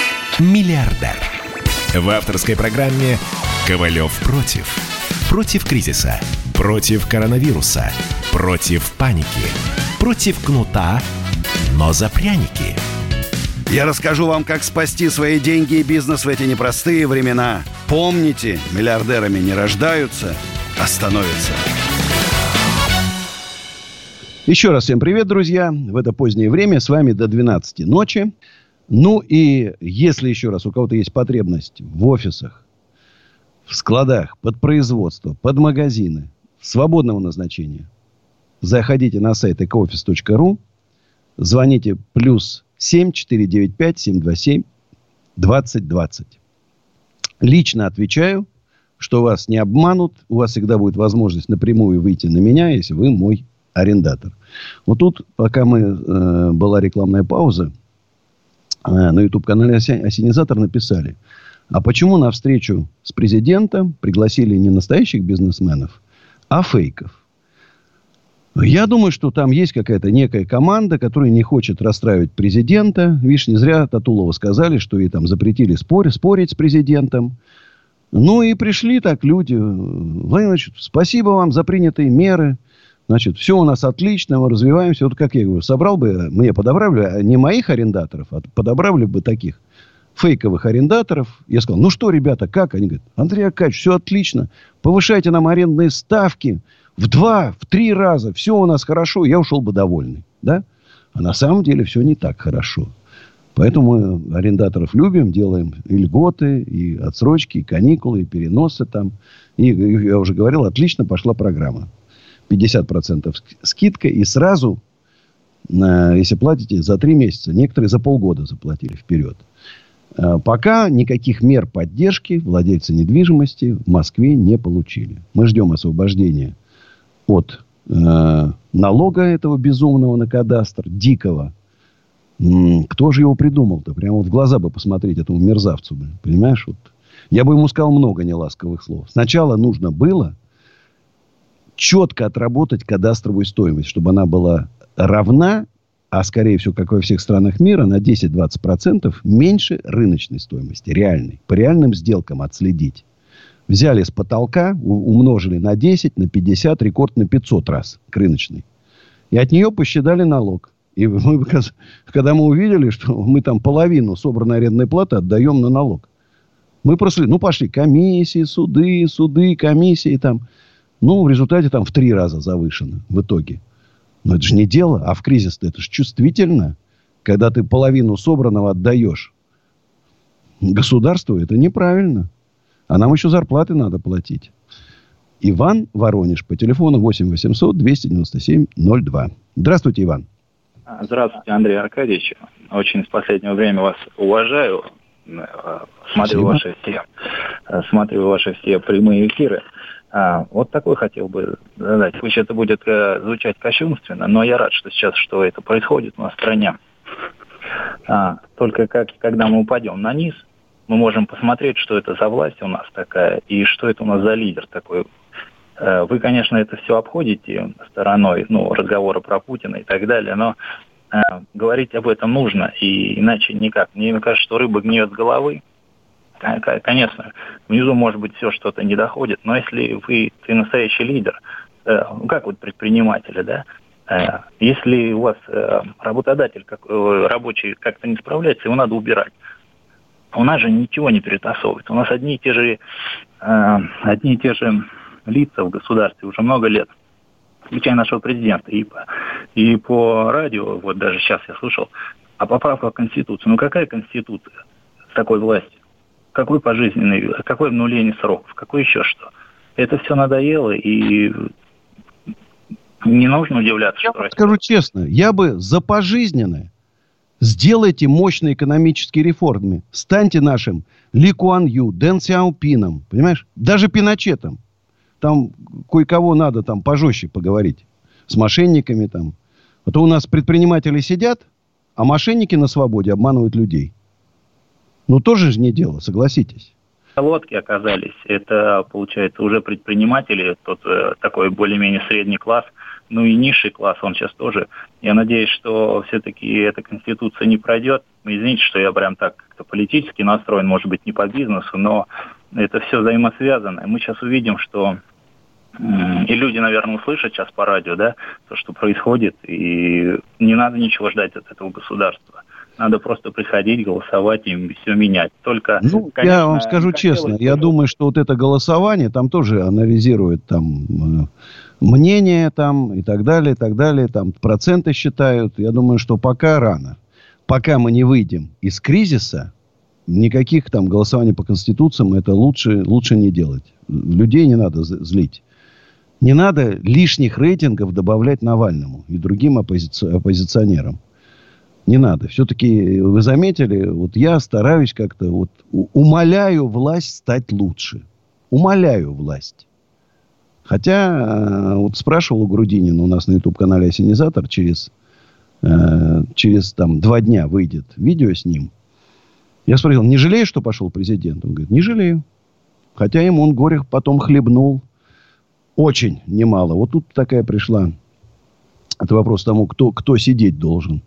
миллиардер. В авторской программе «Ковалев против». Против кризиса, против коронавируса, против паники, против кнута, но за пряники. Я расскажу вам, как спасти свои деньги и бизнес в эти непростые времена. Помните, миллиардерами не рождаются, а становятся. Еще раз всем привет, друзья. В это позднее время с вами до 12 ночи. Ну и если еще раз у кого-то есть потребность в офисах, в складах, под производство, под магазины, свободного назначения, заходите на сайт ecooffice.ru, звоните плюс 7 495 727 2020. Лично отвечаю, что вас не обманут. У вас всегда будет возможность напрямую выйти на меня, если вы мой арендатор. Вот тут, пока мы, э, была рекламная пауза, на YouTube-канале «Осенизатор» написали, а почему на встречу с президентом пригласили не настоящих бизнесменов, а фейков? Я думаю, что там есть какая-то некая команда, которая не хочет расстраивать президента. Видишь, не зря Татулова сказали, что ей там запретили спор, спорить с президентом. Ну и пришли так люди. Владимир спасибо вам за принятые меры. Значит, все у нас отлично, мы развиваемся. Вот как я говорю, собрал бы, мне подобрали не моих арендаторов, а подобрали бы таких фейковых арендаторов. Я сказал, ну что, ребята, как? Они говорят, Андрей Акач, все отлично. Повышайте нам арендные ставки в два, в три раза. Все у нас хорошо. Я ушел бы довольный. Да? А на самом деле все не так хорошо. Поэтому мы арендаторов любим, делаем и льготы, и отсрочки, и каникулы, и переносы там. И, я уже говорил, отлично пошла программа. 50% скидка. И сразу, если платите за три месяца, некоторые за полгода заплатили вперед. Пока никаких мер поддержки владельцы недвижимости в Москве не получили. Мы ждем освобождения от э, налога этого безумного на кадастр, дикого. Кто же его придумал-то? Прямо вот в глаза бы посмотреть этому мерзавцу. Понимаешь? Вот. Я бы ему сказал много неласковых слов. Сначала нужно было четко отработать кадастровую стоимость, чтобы она была равна а скорее всего, как во всех странах мира, на 10-20% меньше рыночной стоимости, реальной. По реальным сделкам отследить. Взяли с потолка, умножили на 10, на 50, рекорд на 500 раз к рыночной. И от нее посчитали налог. И мы, когда мы увидели, что мы там половину собранной арендной платы отдаем на налог. Мы просто, ну, пошли комиссии, суды, суды, комиссии там. Ну, в результате там в три раза завышено в итоге. Но это же не дело, а в кризис это же чувствительно. Когда ты половину собранного отдаешь государству, это неправильно. А нам еще зарплаты надо платить. Иван Воронеж по телефону 8 800 297 02. Здравствуйте, Иван. Здравствуйте, Андрей Аркадьевич. Очень с последнего времени вас уважаю. Смотрю ваши все, смотрю ваши все прямые эфиры. А, вот такой хотел бы задать. Пусть это будет э, звучать кощунственно, но я рад, что сейчас что это происходит у нас в стране. А, только как, когда мы упадем на низ, мы можем посмотреть, что это за власть у нас такая и что это у нас за лидер такой. Э, вы, конечно, это все обходите стороной, ну, разговоры про Путина и так далее, но э, говорить об этом нужно, и иначе никак. Мне кажется, что рыба гниет с головы, Конечно, внизу может быть все что-то не доходит, но если вы, ты настоящий лидер, э, ну как вот предприниматели, да, э, если у вас э, работодатель, как, рабочий как-то не справляется, его надо убирать. У нас же ничего не перетасовывается. У нас одни и те же, одни и те же лица в государстве уже много лет, включая нашего президента. И по, и по радио, вот даже сейчас я слушал, а поправка в Конституцию. Ну какая Конституция с такой властью? Какой пожизненный, какое обнуление сроков, какое еще что. Это все надоело, и не нужно удивляться, я что скажу честно, я бы за пожизненное сделайте мощные экономические реформы. Станьте нашим Ли Куан Ю, Дэн Сяопином, понимаешь? Даже Пиночетом. Там кое-кого надо там пожестче поговорить. С мошенниками там. А то у нас предприниматели сидят, а мошенники на свободе обманывают людей. Ну, тоже же не дело, согласитесь. Лодки оказались. Это, получается, уже предприниматели, тот э, такой более-менее средний класс, ну и низший класс, он сейчас тоже. Я надеюсь, что все-таки эта конституция не пройдет. Извините, что я прям так как-то политически настроен, может быть, не по бизнесу, но это все взаимосвязано. Мы сейчас увидим, что и люди, наверное, услышат сейчас по радио, да, то, что происходит, и не надо ничего ждать от этого государства. Надо просто приходить, голосовать и все менять. Только, ну, конечно, я вам скажу честно, я думаю, что вот это голосование там тоже анализирует там э, мнение там и так далее, и так далее, там проценты считают. Я думаю, что пока рано. Пока мы не выйдем из кризиса, никаких там голосований по конституциям это лучше, лучше не делать. Людей не надо злить. Не надо лишних рейтингов добавлять Навальному и другим оппози- оппозиционерам. Не надо. Все-таки вы заметили, вот я стараюсь как-то вот умоляю власть стать лучше. Умоляю власть. Хотя, э, вот спрашивал у Грудинина у нас на YouTube-канале «Осенизатор», через, э, через там два дня выйдет видео с ним. Я спросил, не жалеешь, что пошел президент? Он говорит, не жалею. Хотя ему он горе потом хлебнул. Очень немало. Вот тут такая пришла. Это вопрос тому, кто, кто сидеть должен.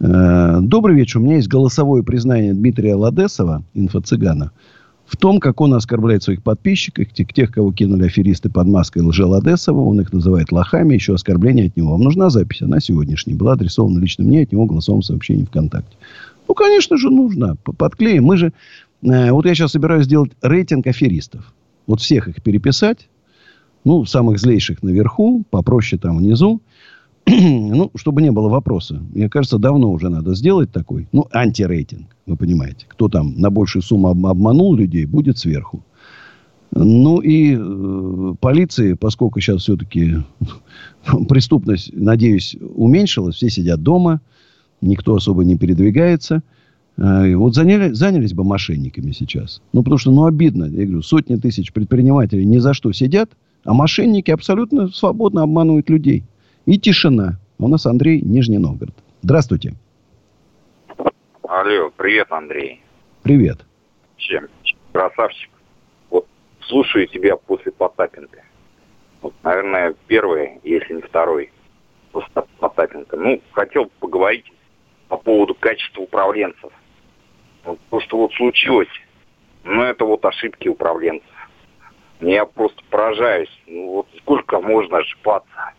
Э, добрый вечер. У меня есть голосовое признание Дмитрия Ладесова, инфо-цыгана, в том, как он оскорбляет своих подписчиков, тех, кого кинули аферисты под маской лже Ладесова. Он их называет лохами. Еще оскорбление от него. Вам нужна запись? Она сегодняшняя. Была адресована лично мне от него голосовым сообщением ВКонтакте. Ну, конечно же, нужна. Подклеим. Мы же... Э, вот я сейчас собираюсь сделать рейтинг аферистов. Вот всех их переписать. Ну, самых злейших наверху, попроще там внизу. ну, чтобы не было вопроса. Мне кажется, давно уже надо сделать такой, ну, антирейтинг, вы понимаете. Кто там на большую сумму обманул людей, будет сверху. Ну и э, полиции, поскольку сейчас все-таки преступность, надеюсь, уменьшилась, все сидят дома, никто особо не передвигается. Э, вот заняли, занялись бы мошенниками сейчас. Ну, потому что, ну, обидно. Я говорю, сотни тысяч предпринимателей ни за что сидят, а мошенники абсолютно свободно обманывают людей. И тишина. У нас Андрей, Нижний Новгород. Здравствуйте. Алло, привет, Андрей. Привет. Чем? Красавчик. Вот слушаю тебя после Потапенко. Вот, наверное, первый, если не второй Потапенко. Ну, хотел поговорить по поводу качества управленцев. Вот то, что вот случилось, ну, это вот ошибки управленцев. Я просто поражаюсь. Ну, вот сколько можно ошибаться?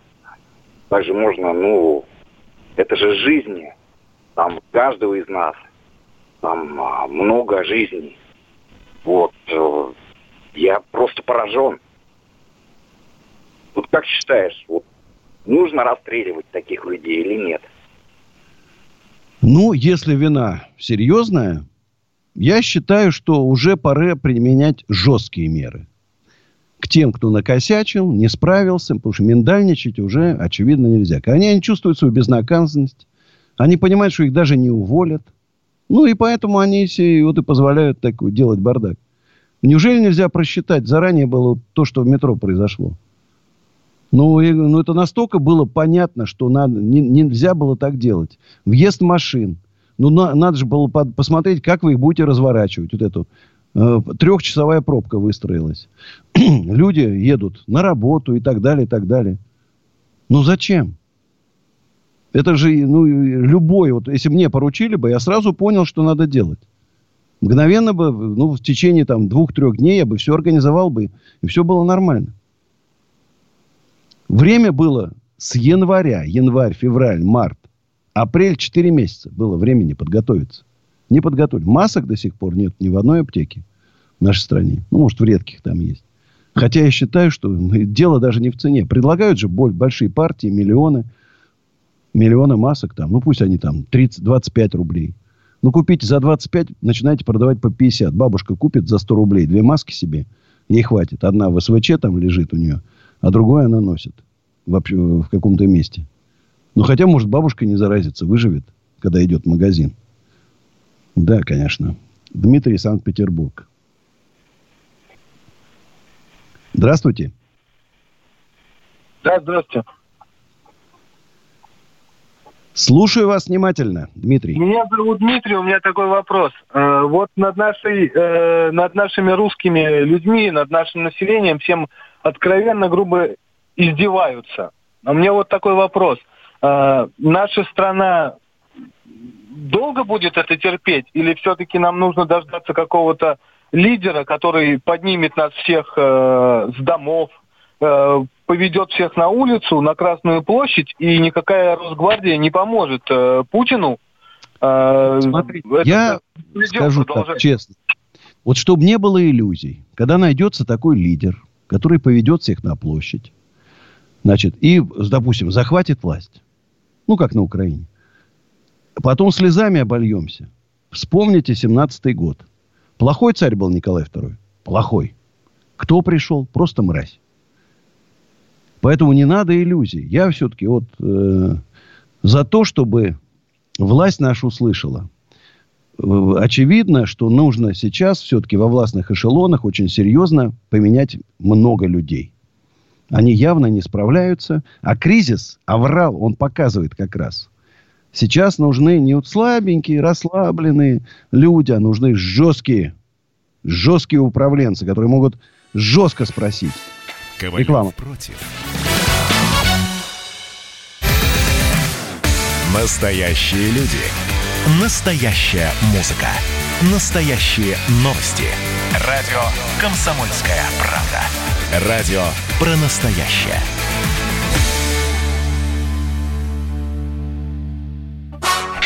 Также можно, ну, это же жизни. Там каждого из нас. Там а, много жизней. Вот. Э, я просто поражен. Вот как считаешь, вот нужно расстреливать таких людей или нет? Ну, если вина серьезная, я считаю, что уже пора применять жесткие меры. К тем, кто накосячил, не справился, потому что миндальничать уже, очевидно, нельзя. Они, они чувствуют свою безнаказанность. Они понимают, что их даже не уволят. Ну, и поэтому они себе вот и позволяют так делать бардак. Неужели нельзя просчитать? Заранее было то, что в метро произошло. Ну, и, ну это настолько было понятно, что надо, не, нельзя было так делать. Въезд машин. Ну, на, надо же было под, посмотреть, как вы их будете разворачивать. Вот эту трехчасовая пробка выстроилась. Люди едут на работу и так далее, и так далее. Ну, зачем? Это же, ну, любой, вот если мне поручили бы, я сразу понял, что надо делать. Мгновенно бы, ну, в течение там двух-трех дней я бы все организовал бы, и все было нормально. Время было с января, январь, февраль, март, апрель, 4 месяца было времени подготовиться. Не подготовили. Масок до сих пор нет ни в одной аптеке в нашей стране. Ну, может, в редких там есть. Хотя я считаю, что дело даже не в цене. Предлагают же большие партии, миллионы, миллионы масок там. Ну, пусть они там 30-25 рублей. Ну, купите за 25, начинайте продавать по 50. Бабушка купит за 100 рублей две маски себе. Ей хватит. Одна в СВЧ там лежит у нее, а другую она носит вообще в каком-то месте. Ну, хотя, может, бабушка не заразится, выживет, когда идет в магазин. Да, конечно. Дмитрий, Санкт-Петербург. Здравствуйте. Да, здравствуйте. Слушаю вас внимательно, Дмитрий. Меня зовут Дмитрий, у меня такой вопрос. Э, вот над, нашей, э, над нашими русскими людьми, над нашим населением всем откровенно, грубо издеваются. А мне вот такой вопрос. Э, наша страна долго будет это терпеть? Или все-таки нам нужно дождаться какого-то лидера, который поднимет нас всех с домов, поведет всех на улицу, на Красную площадь, и никакая Росгвардия не поможет э, Путину. Э, Смотри, я скажу так, честно. Вот чтобы не было иллюзий, когда найдется такой лидер, который поведет всех на площадь, значит, и, допустим, захватит власть, ну, как на Украине, потом слезами обольемся. Вспомните 17-й год. Плохой царь был Николай II? Плохой. Кто пришел? Просто мразь. Поэтому не надо иллюзий. Я все-таки вот э, за то, чтобы власть нашу услышала. Очевидно, что нужно сейчас все-таки во властных эшелонах очень серьезно поменять много людей. Они явно не справляются. А кризис, аврал, он показывает как раз. Сейчас нужны не вот слабенькие, расслабленные люди, а нужны жесткие, жесткие управленцы, которые могут жестко спросить. Ковалев Реклама. против. Настоящие люди. Настоящая музыка. Настоящие новости. Радио «Комсомольская правда». Радио про настоящее.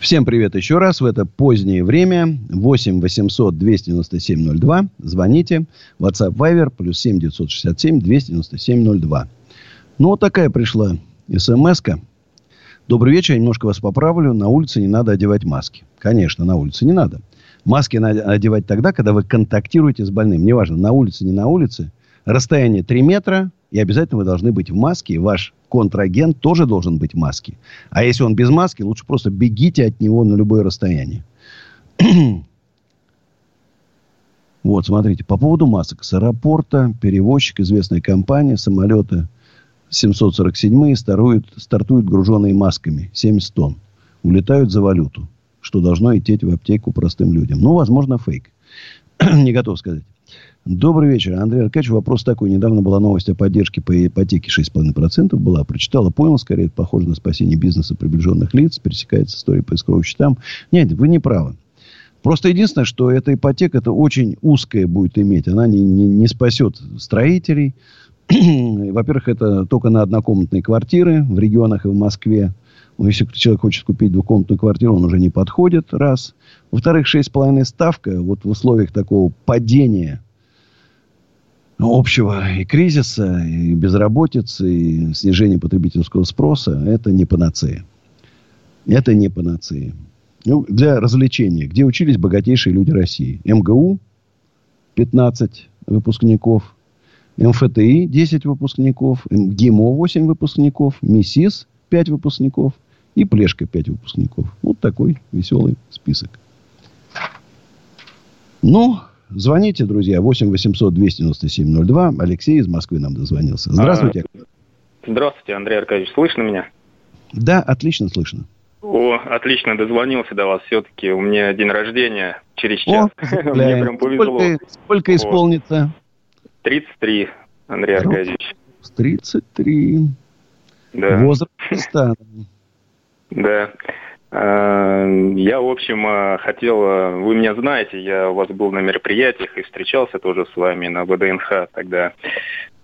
Всем привет еще раз. В это позднее время 8 800 297 02. Звоните. WhatsApp Viber плюс 7 967 297 02. Ну, вот такая пришла смс -ка. Добрый вечер, я немножко вас поправлю. На улице не надо одевать маски. Конечно, на улице не надо. Маски надо одевать тогда, когда вы контактируете с больным. Неважно, на улице, не на улице. Расстояние 3 метра. И обязательно вы должны быть в маске. Ваш контрагент тоже должен быть в маске. А если он без маски, лучше просто бегите от него на любое расстояние. вот, смотрите, по поводу масок. С аэропорта перевозчик, известная компания, самолеты 747 стартуют, стартуют груженные масками, 70 тонн. Улетают за валюту, что должно идти в аптеку простым людям. Ну, возможно, фейк. Не готов сказать. Добрый вечер, Андрей Аркадьевич. Вопрос такой. Недавно была новость о поддержке по ипотеке 6,5% была. Прочитала, понял, скорее, это похоже на спасение бизнеса приближенных лиц. Пересекается история по искровым счетам. Нет, вы не правы. Просто единственное, что эта ипотека, это очень узкая будет иметь. Она не, не, не спасет строителей. Во-первых, это только на однокомнатные квартиры в регионах и в Москве. Ну, если человек хочет купить двухкомнатную квартиру, он уже не подходит, раз. Во-вторых, 6,5 ставка вот в условиях такого падения общего и кризиса, и безработицы, и снижения потребительского спроса, это не панацея. Это не панацея. Ну, для развлечения. Где учились богатейшие люди России? МГУ 15 выпускников, МФТИ 10 выпускников, МГИМО 8 выпускников, МИСИС 5 выпускников и Плешка 5 выпускников. Вот такой веселый список. Ну, Звоните, друзья, 8 800 297 02. Алексей из Москвы нам дозвонился. Здравствуйте. А, здравствуйте, Андрей Аркадьевич. Слышно меня? Да, отлично слышно. О, отлично, дозвонился до вас. Все-таки у меня день рождения через час. О, Мне прям повезло. Сколько, сколько исполнится? 33, Андрей Аркадьевич. 33. Да. Возраст. Да. Э, я, в общем, э, хотел, э, вы меня знаете, я у вас был на мероприятиях и встречался тоже с вами на ВДНХ тогда,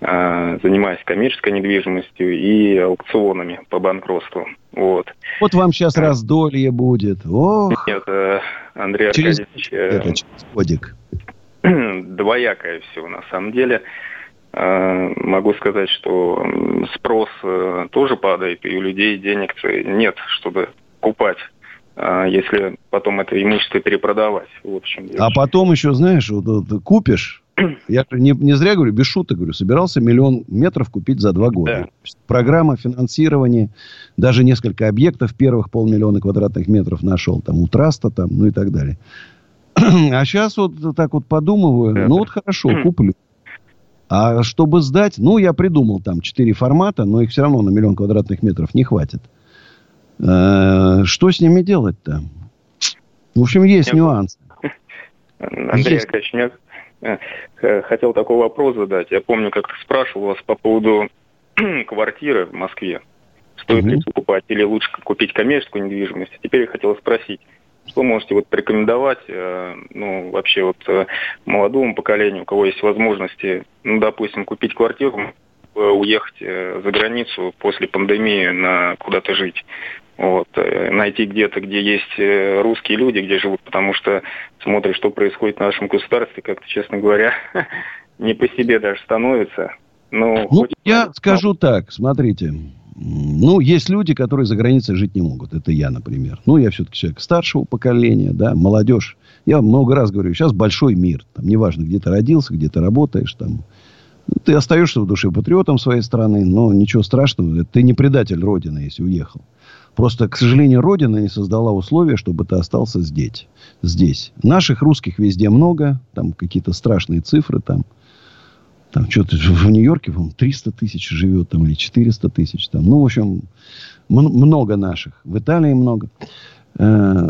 занимаясь коммерческой недвижимостью и аукционами по банкротству. Вот. Вот вам сейчас раздолье будет. Ох. Нет, Андрей через... Аркадьевич... Это через годик. Двоякое все на самом деле. Могу сказать, что спрос тоже падает, и у людей денег нет, чтобы покупать а, если потом это имущество перепродавать. В общем, а потом еще, знаешь, вот, вот, купишь, я не, не зря говорю, без шуток говорю, собирался миллион метров купить за два года. Да. Программа финансирования, даже несколько объектов первых полмиллиона квадратных метров нашел, там, у Траста, там, ну и так далее. А сейчас вот так вот подумываю, да. ну вот хорошо, куплю. А чтобы сдать, ну, я придумал там четыре формата, но их все равно на миллион квадратных метров не хватит. Э, что с ними делать-то? В общем, есть Нет. нюансы. Андрей Аркадьевич, я э, хотел такой вопрос задать. Я помню, как спрашивал вас по поводу квартиры в Москве. Стоит угу. ли покупать или лучше купить коммерческую недвижимость. Теперь я хотел спросить, что можете вот порекомендовать, э, ну, вообще вот молодому поколению, у кого есть возможности, ну, допустим, купить квартиру, уехать за границу после пандемии на куда-то жить вот, э, найти где-то, где есть э, русские люди, где живут, потому что смотришь, что происходит в нашем государстве, как-то, честно говоря, не по себе даже становится. Но ну, я скажу так, смотрите, ну, есть люди, которые за границей жить не могут. Это я, например. Ну, я все-таки человек старшего поколения, да, молодежь. Я много раз говорю, сейчас большой мир. Там, неважно, где ты родился, где ты работаешь, там, ты остаешься в душе патриотом своей страны, но ничего страшного. Ты не предатель Родины, если уехал. Просто, к сожалению, Родина не создала условия, чтобы ты остался здесь. здесь. Наших русских везде много. Там какие-то страшные цифры. Там, там что-то в Нью-Йорке, по 300 тысяч живет. Там, или 400 тысяч. Там. Ну, в общем, много наших. В Италии много. Э,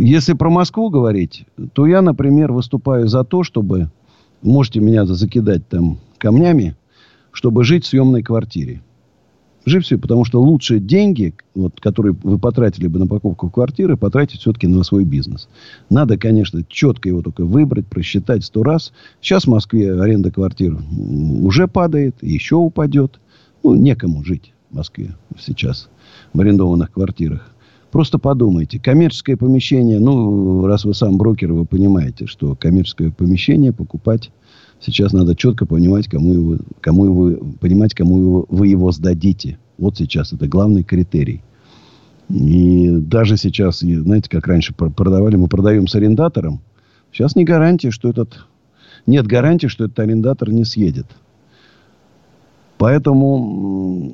если про Москву говорить, то я, например, выступаю за то, чтобы... Можете меня закидать там камнями, чтобы жить в съемной квартире. Живьте, потому что лучшие деньги, вот, которые вы потратили бы на покупку квартиры, потратить все-таки на свой бизнес. Надо, конечно, четко его только выбрать, просчитать сто раз. Сейчас в Москве аренда квартир уже падает, еще упадет. Ну, некому жить в Москве сейчас в арендованных квартирах. Просто подумайте. Коммерческое помещение, ну, раз вы сам брокер, вы понимаете, что коммерческое помещение покупать Сейчас надо четко понимать, кому его, кому его, понимать, кому его, вы его сдадите. Вот сейчас это главный критерий. И даже сейчас, знаете, как раньше продавали, мы продаем с арендатором. Сейчас не гарантия, что этот... Нет гарантии, что этот арендатор не съедет. Поэтому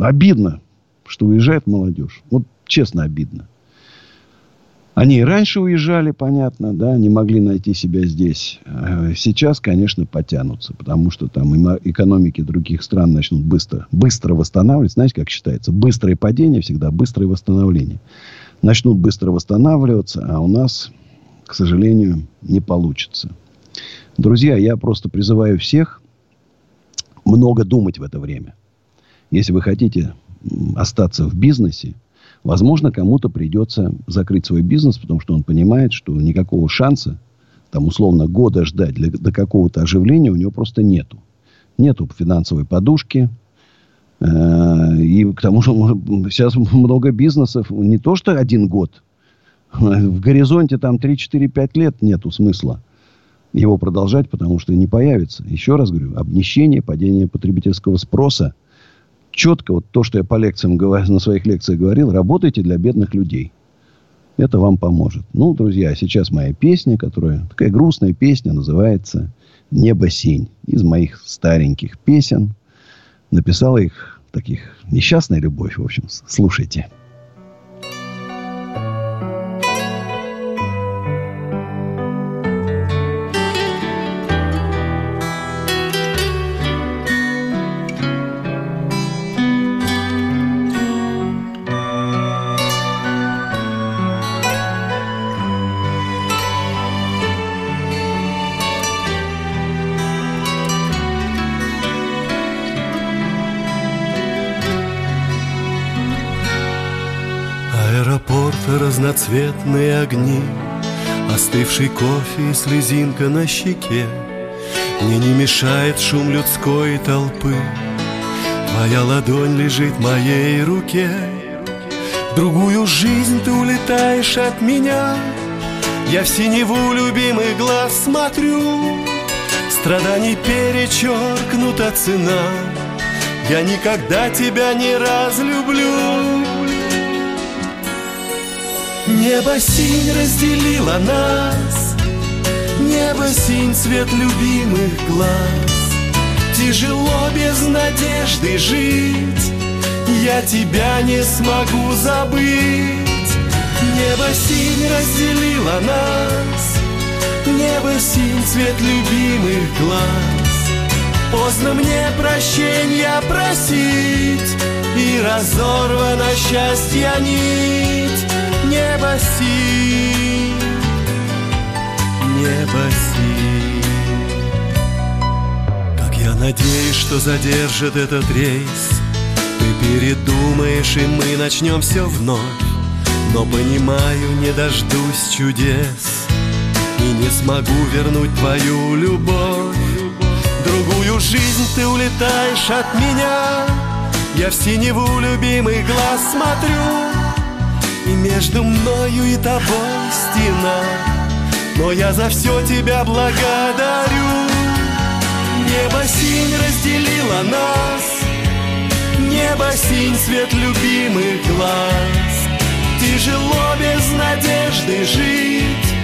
обидно, что уезжает молодежь. Вот честно обидно. Они и раньше уезжали, понятно, да, не могли найти себя здесь. Э, сейчас, конечно, потянутся, потому что там экономики других стран начнут быстро, быстро восстанавливать. Знаете, как считается? Быстрое падение всегда быстрое восстановление. Начнут быстро восстанавливаться, а у нас, к сожалению, не получится. Друзья, я просто призываю всех много думать в это время. Если вы хотите остаться в бизнесе, Возможно, кому-то придется закрыть свой бизнес, потому что он понимает, что никакого шанса, там, условно, года ждать для, до какого-то оживления у него просто нету. Нету финансовой подушки. Э, и к тому же сейчас много бизнесов, не то что один год, в горизонте там 3-4-5 лет нету смысла его продолжать, потому что не появится. Еще раз говорю, обнищение, падение потребительского спроса – четко вот то, что я по лекциям на своих лекциях говорил, работайте для бедных людей. Это вам поможет. Ну, друзья, сейчас моя песня, которая такая грустная песня, называется «Небо синь». Из моих стареньких песен. Написала их таких несчастная любовь, в общем. Слушайте. Разноцветные огни Остывший кофе и слезинка на щеке. Мне не мешает шум людской толпы. Твоя ладонь лежит в моей руке. В другую жизнь ты улетаешь от меня. Я в синеву любимый глаз смотрю. Страданий перечеркнута цена. Я никогда тебя не разлюблю Небо синь разделила нас. Небо синь цвет любимых глаз. Тяжело без надежды жить. Я тебя не смогу забыть. Небо синь разделила нас. Небо синь цвет любимых глаз. Поздно мне прощения просить. И разорвана счастья нить Небо синь, небо синь. Как я надеюсь, что задержит этот рейс. Ты передумаешь, и мы начнем все вновь. Но понимаю, не дождусь чудес. И не смогу вернуть твою любовь. Другую жизнь ты улетаешь от меня. Я в синеву любимый глаз смотрю и между мною и тобой стена. Но я за все тебя благодарю. Небо синь разделило нас. Небо синь свет любимых глаз. Тяжело без надежды жить.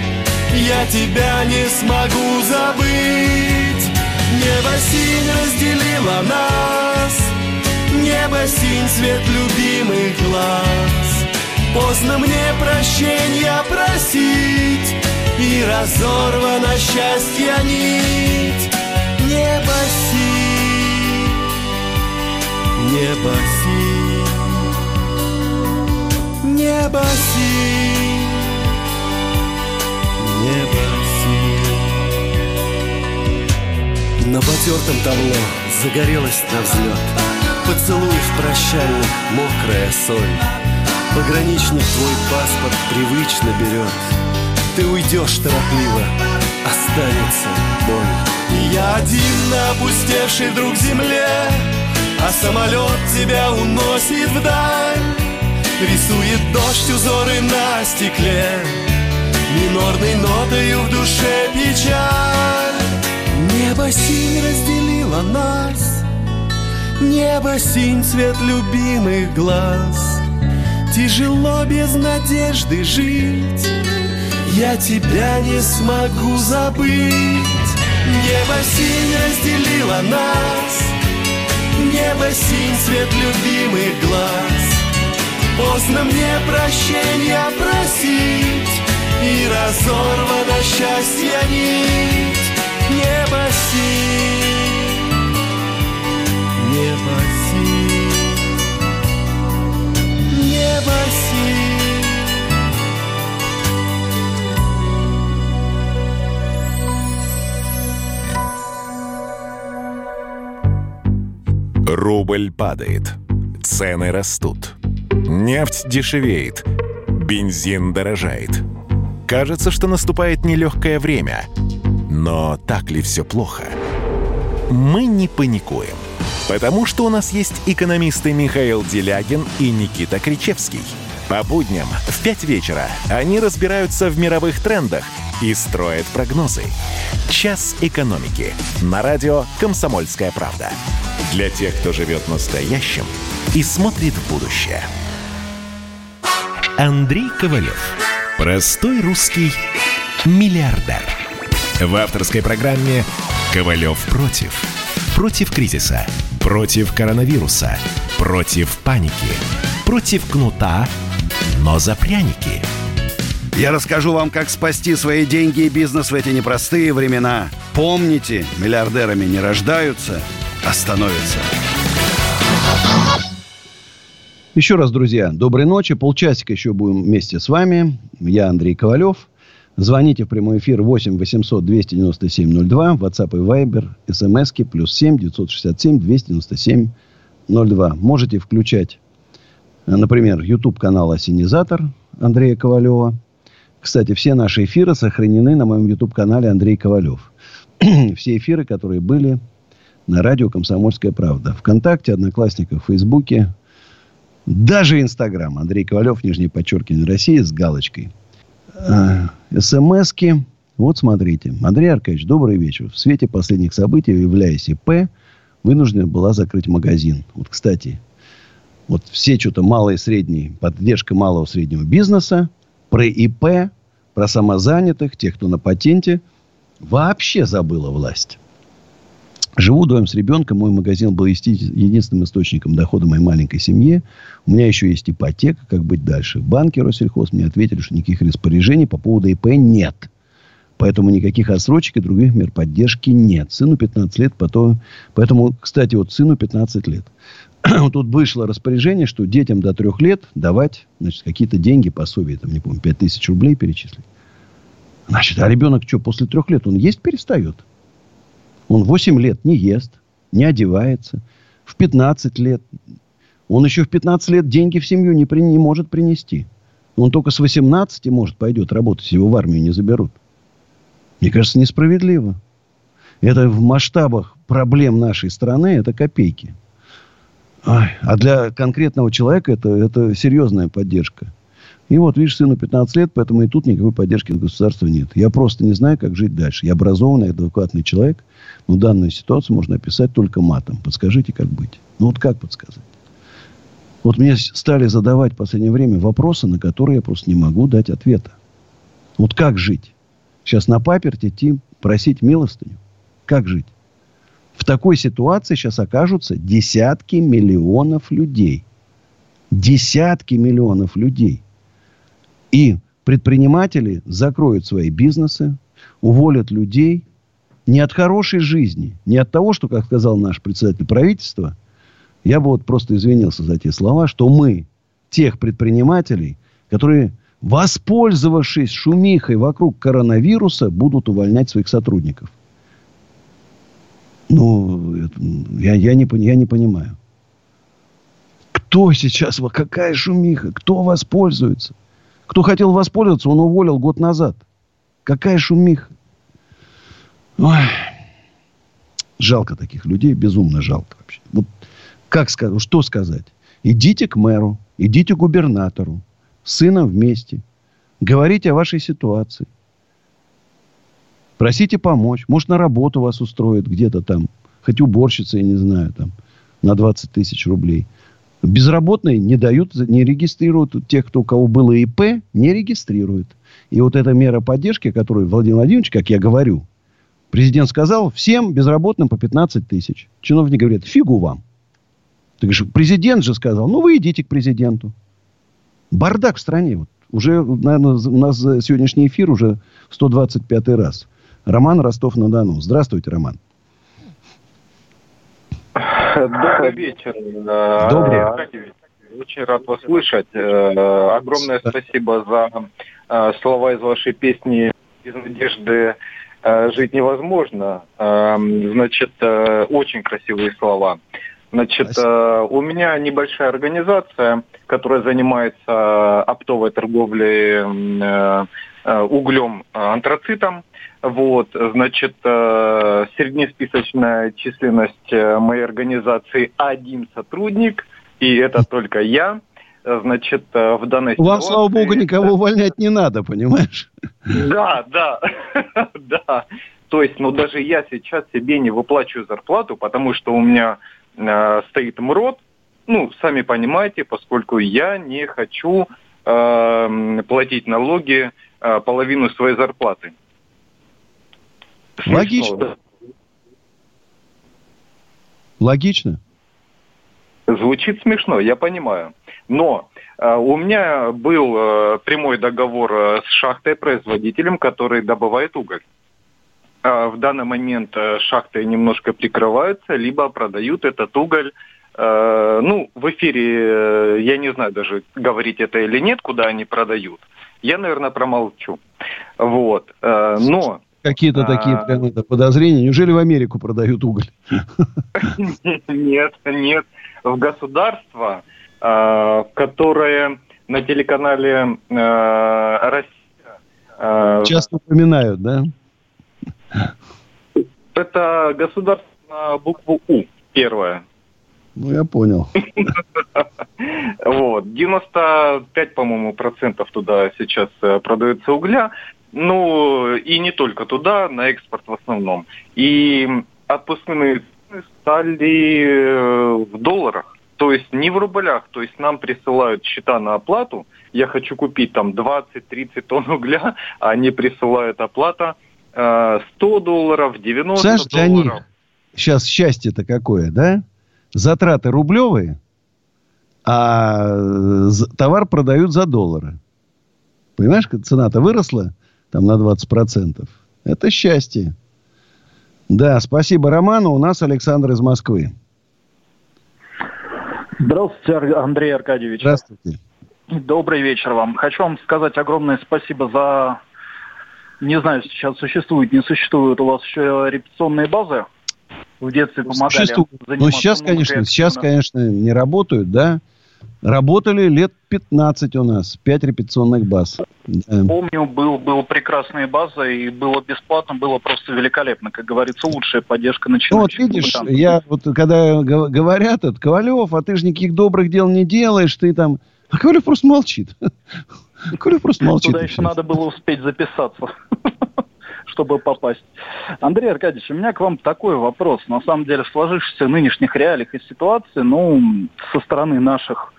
Я тебя не смогу забыть. Небо синь разделило нас. Небо синь свет любимых глаз Поздно мне прощения просить И разорвана счастья нить. Небо синь, небо синь Небо синь, небо синь. На потертом табло загорелась на взлет. Поцелуев прощальных мокрая соль Пограничник твой паспорт привычно берет. Ты уйдешь торопливо, останется боль И я один на опустевшей вдруг земле А самолет тебя уносит вдаль. Рисует дождь узоры на стекле Минорной нотою в душе печаль. Небо синь разделило нас Небо синь цвет любимых глаз Тяжело без надежды жить. Я тебя не смогу забыть. Небо синь разделило нас. Небо синь, цвет любимых глаз. Поздно мне прощения просить И разорвано счастье нить. Небо синь, небо синь Рубль падает. Цены растут. Нефть дешевеет. Бензин дорожает. Кажется, что наступает нелегкое время. Но так ли все плохо? Мы не паникуем. Потому что у нас есть экономисты Михаил Делягин и Никита Кричевский. По будням в 5 вечера они разбираются в мировых трендах и строят прогнозы. «Час экономики» на радио «Комсомольская правда». Для тех, кто живет настоящим и смотрит в будущее. Андрей Ковалев. Простой русский миллиардер. В авторской программе «Ковалев против». Против кризиса. Против коронавируса. Против паники. Против кнута, но за пряники. Я расскажу вам, как спасти свои деньги и бизнес в эти непростые времена. Помните, миллиардерами не рождаются, а становятся. Еще раз, друзья, доброй ночи. Полчасика еще будем вместе с вами. Я Андрей Ковалев. Звоните в прямой эфир 8 800 297 02. WhatsApp и Viber. смски плюс 7 967 297 02. Можете включать, например, YouTube канал Осенизатор Андрея Ковалева. Кстати, все наши эфиры сохранены на моем YouTube канале Андрей Ковалев. все эфиры, которые были на радио «Комсомольская правда». Вконтакте, Одноклассниках, Фейсбуке, даже Инстаграм. Андрей Ковалев, нижнее подчеркивание России с галочкой. А, СМСки. Вот смотрите. Андрей Аркадьевич, добрый вечер. В свете последних событий, являясь ИП, вынуждена была закрыть магазин. Вот, кстати, вот все что-то малые и средние, поддержка малого и среднего бизнеса, про ИП, про самозанятых, тех, кто на патенте, вообще забыла власть. Живу вдвоем с ребенком. Мой магазин был единственным источником дохода моей маленькой семье. У меня еще есть ипотека. Как быть дальше? Банки Россельхоз мне ответили, что никаких распоряжений по поводу ИП нет. Поэтому никаких отсрочек и других мер поддержки нет. Сыну 15 лет, потом... Поэтому, кстати, вот сыну 15 лет. Тут вышло распоряжение, что детям до трех лет давать значит, какие-то деньги, пособия, там, не помню, 5 тысяч рублей перечислить. Значит, а ребенок что, после трех лет он есть перестает? Он 8 лет не ест, не одевается. В 15 лет. Он еще в 15 лет деньги в семью не, при, не может принести. Он только с 18 может пойдет работать, его в армию не заберут. Мне кажется, несправедливо. Это в масштабах проблем нашей страны, это копейки. А для конкретного человека это, это серьезная поддержка. И вот, видишь, сыну 15 лет, поэтому и тут никакой поддержки от государства нет. Я просто не знаю, как жить дальше. Я образованный, адекватный человек. Но данную ситуацию можно описать только матом. Подскажите, как быть. Ну, вот как подсказать? Вот мне стали задавать в последнее время вопросы, на которые я просто не могу дать ответа. Вот как жить? Сейчас на паперть идти, просить милостыню. Как жить? В такой ситуации сейчас окажутся десятки миллионов людей. Десятки миллионов людей. И предприниматели закроют свои бизнесы, уволят людей не от хорошей жизни, не от того, что, как сказал наш председатель правительства, я бы вот просто извинился за те слова, что мы тех предпринимателей, которые, воспользовавшись шумихой вокруг коронавируса, будут увольнять своих сотрудников. Ну, это, я, я, не, я не понимаю. Кто сейчас, какая шумиха, кто воспользуется? Кто хотел воспользоваться, он уволил год назад. Какая шумиха. Ой. Жалко таких людей, безумно жалко вообще. Вот как сказать, что сказать? Идите к мэру, идите к губернатору, с сыном вместе. Говорите о вашей ситуации. Просите помочь. Может, на работу вас устроят где-то там. Хоть уборщица, я не знаю, там, на 20 тысяч рублей. Безработные не дают, не регистрируют тех, кто, у кого было ИП, не регистрируют. И вот эта мера поддержки, которую Владимир Владимирович, как я говорю, президент сказал, всем безработным по 15 тысяч. Чиновники говорят, фигу вам. Так же президент же сказал, ну вы идите к президенту. Бардак в стране. Вот. Уже, наверное, у нас сегодняшний эфир уже 125 раз. Роман Ростов-на-Дону. Здравствуйте, Роман. Добрый вечер. Добрый. Аркадьевич. Очень рад вас слышать. Э, огромное спасибо за э, слова из вашей песни «Без надежды э, жить невозможно». Значит, очень красивые слова. Значит, у меня небольшая организация, которая занимается оптовой торговлей углем антрацитом. Вот, значит, среднесписочная численность моей организации один сотрудник – и это только я. Значит, э, в данной ситуации... Вам, слава богу, никого увольнять не надо, понимаешь? Да, да, да. То есть, ну, даже я сейчас себе не выплачиваю зарплату, потому что у меня э, стоит МРОД, ну, сами понимаете, поскольку я не хочу э, платить налоги э, половину своей зарплаты. Логично. да? Логично. Звучит смешно, я понимаю. Но э, у меня был э, прямой договор э, с шахтой-производителем, который добывает уголь. В данный момент шахты немножко прикрываются, либо продают этот уголь. Ну, в эфире, я не знаю даже, говорить это или нет, куда они продают. Я, наверное, промолчу. Вот. Но Какие-то а... такие прям, это, подозрения. Неужели в Америку продают уголь? Нет, нет в государство, э, которое на телеканале э, Россия... Э, Часто упоминают, да? Это государство на букву У, первое. Ну, я понял. Вот. 95, по-моему, процентов туда сейчас продается угля. Ну, и не только туда, на экспорт в основном. И отпускные стали в долларах. То есть не в рублях. То есть нам присылают счета на оплату. Я хочу купить там 20-30 тонн угля, а они присылают оплата 100 э, долларов, 90 Знаешь, для долларов. них сейчас счастье-то какое, да? Затраты рублевые, а товар продают за доллары. Понимаешь, цена-то выросла там на 20%. Это счастье. Да, спасибо Роману. У нас Александр из Москвы. Здравствуйте, Андрей Аркадьевич. Здравствуйте. Добрый вечер вам. Хочу вам сказать огромное спасибо за... Не знаю, сейчас существует, не существует у вас еще репетиционные базы. В детстве помогали. Существует. Ну, сейчас, конечно, сейчас, конечно, не работают, да. Работали лет 15 у нас, 5 репетиционных баз. Помню, был, был прекрасная база, и было бесплатно, было просто великолепно. Как говорится, лучшая поддержка начинающих. Ну, вот видишь, музыкантов. я вот когда говорят, это, Ковалев, а ты же никаких добрых дел не делаешь, ты там... А Ковалев просто молчит. Ковалев просто молчит. Туда еще надо было успеть записаться чтобы попасть. Андрей Аркадьевич, у меня к вам такой вопрос. На самом деле, в сложившихся нынешних реалиях и ситуации, ну, со стороны наших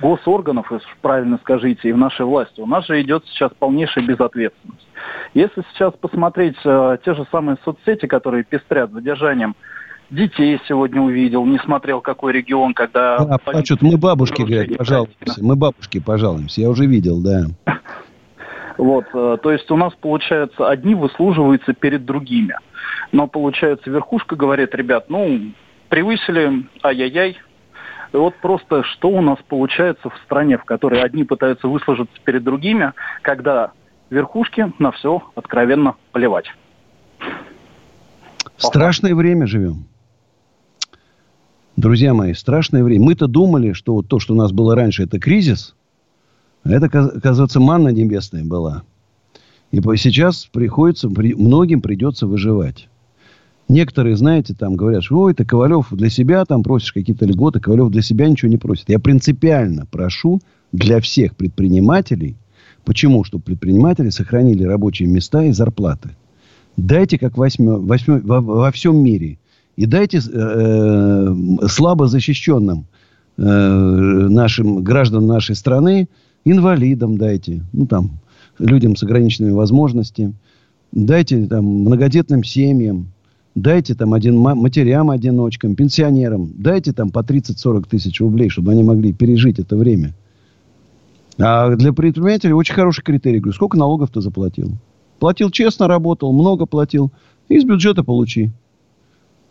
госорганов, если правильно скажите, и в нашей власти, у нас же идет сейчас полнейшая безответственность. Если сейчас посмотреть э, те же самые соцсети, которые пестрят задержанием детей сегодня увидел, не смотрел, какой регион, когда... Да, а что мы бабушки, говорят, пожалуйста. Мы бабушки пожалуемся, я уже видел, да. Вот, э, то есть у нас, получается, одни выслуживаются перед другими. Но, получается, верхушка говорит, ребят, ну, превысили, ай-яй-яй, и вот просто что у нас получается в стране, в которой одни пытаются выслужиться перед другими, когда верхушки на все откровенно плевать. Страшное время живем. Друзья мои, страшное время. Мы-то думали, что вот то, что у нас было раньше, это кризис. Это, оказывается, манна небесная была. И сейчас приходится, многим придется выживать. Некоторые, знаете, там говорят, что ой, ты Ковалев для себя там просишь какие-то льготы, Ковалев для себя ничего не просит. Я принципиально прошу для всех предпринимателей, почему? Чтобы предприниматели сохранили рабочие места и зарплаты. Дайте, как восьми, восьми, во, во всем мире. И дайте э, э, слабо защищенным э, нашим гражданам нашей страны, инвалидам дайте, ну там, людям с ограниченными возможностями, дайте там многодетным семьям, Дайте там один матерям-одиночкам, пенсионерам. Дайте там по 30-40 тысяч рублей, чтобы они могли пережить это время. А для предпринимателей очень хороший критерий. Говорю, сколько налогов ты заплатил? Платил честно, работал, много платил. Из бюджета получи.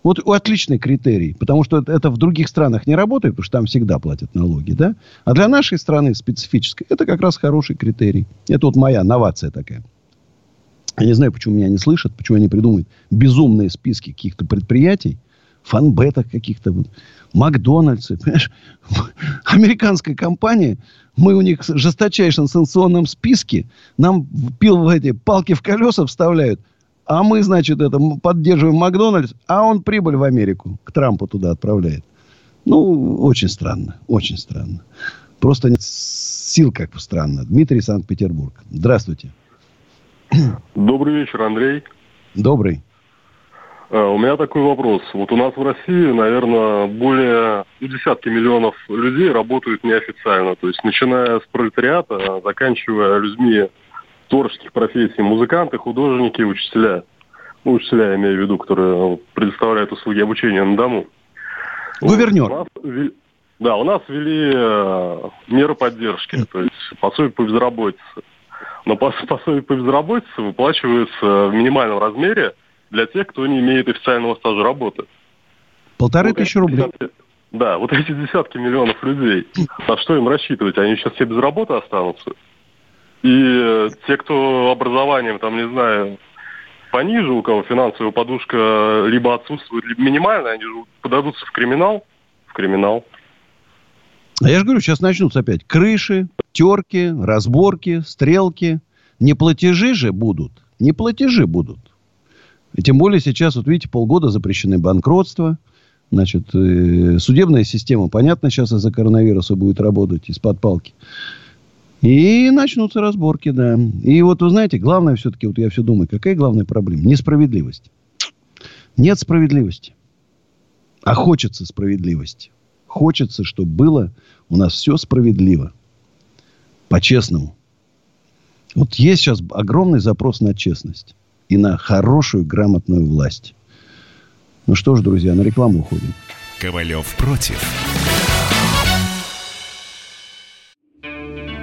Вот отличный критерий, потому что это в других странах не работает, потому что там всегда платят налоги, да? А для нашей страны специфической это как раз хороший критерий. Это вот моя новация такая. Я не знаю, почему меня не слышат, почему они придумывают безумные списки каких-то предприятий, фанбетах каких-то, вот, Макдональдсы, понимаешь? Американская компания, мы у них в жесточайшем санкционном списке, нам пил в эти палки в колеса вставляют, а мы, значит, это поддерживаем Макдональдс, а он прибыль в Америку, к Трампу туда отправляет. Ну, очень странно, очень странно. Просто нет сил как странно. Дмитрий, Санкт-Петербург. Здравствуйте. Добрый вечер, Андрей. Добрый. Э, у меня такой вопрос. Вот у нас в России, наверное, более десятки миллионов людей работают неофициально. То есть начиная с пролетариата, заканчивая людьми творческих профессий, музыканты, художники, учителя. Ну, учителя, я имею в виду, которые предоставляют услуги обучения на дому. Гувернер. Вот, да, у нас ввели э, меры поддержки, то есть пособие по безработице. Но пособие по безработице выплачивается в минимальном размере для тех, кто не имеет официального стажа работы. Полторы вот тысячи рублей. Десятки, да, вот эти десятки миллионов людей, на что им рассчитывать? Они сейчас все без работы останутся? И э, те, кто образованием, там, не знаю, пониже, у кого финансовая подушка либо отсутствует, либо минимальная, они же подадутся в криминал. В криминал. А я же говорю, сейчас начнутся опять крыши, терки, разборки, стрелки. Не платежи же будут. Не платежи будут. И тем более сейчас, вот видите, полгода запрещены банкротства. Значит, э, судебная система, понятно, сейчас из-за коронавируса будет работать из-под палки. И начнутся разборки, да. И вот, вы знаете, главное все-таки, вот я все думаю, какая главная проблема? Несправедливость. Нет справедливости. А хочется справедливости. Хочется, чтобы было у нас все справедливо. По-честному. Вот есть сейчас огромный запрос на честность. И на хорошую, грамотную власть. Ну что ж, друзья, на рекламу уходим. Ковалев против.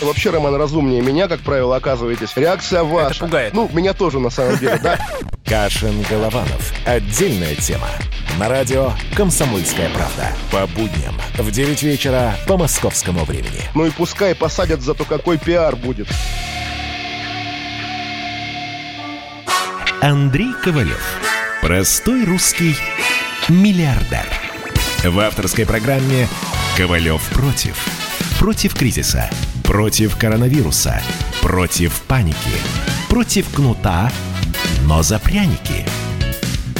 Вообще, Роман, разумнее меня, как правило, оказываетесь. Реакция ваша. Это пугает. Ну, меня тоже, на самом деле, да? Кашин-Голованов. Отдельная тема. На радио «Комсомольская правда». По будням в 9 вечера по московскому времени. Ну и пускай посадят, зато какой пиар будет. Андрей Ковалев. Простой русский миллиардер. В авторской программе «Ковалев против». Против кризиса Против коронавируса. Против паники. Против кнута, но за пряники.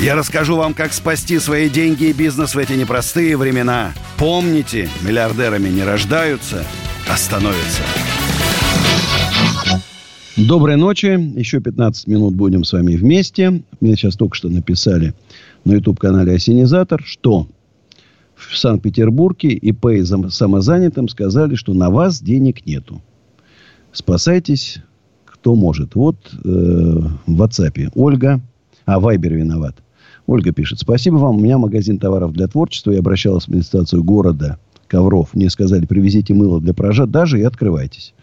Я расскажу вам, как спасти свои деньги и бизнес в эти непростые времена. Помните, миллиардерами не рождаются, а становятся. Доброй ночи. Еще 15 минут будем с вами вместе. Мне сейчас только что написали на YouTube-канале «Осенизатор», что в Санкт-Петербурге ИП самозанятым сказали, что на вас денег нету. Спасайтесь, кто может. Вот э, в WhatsApp Ольга, а Вайбер виноват. Ольга пишет, спасибо вам, у меня магазин товаров для творчества. Я обращалась в администрацию города Ковров. Мне сказали, привезите мыло для прожа, даже и открывайтесь.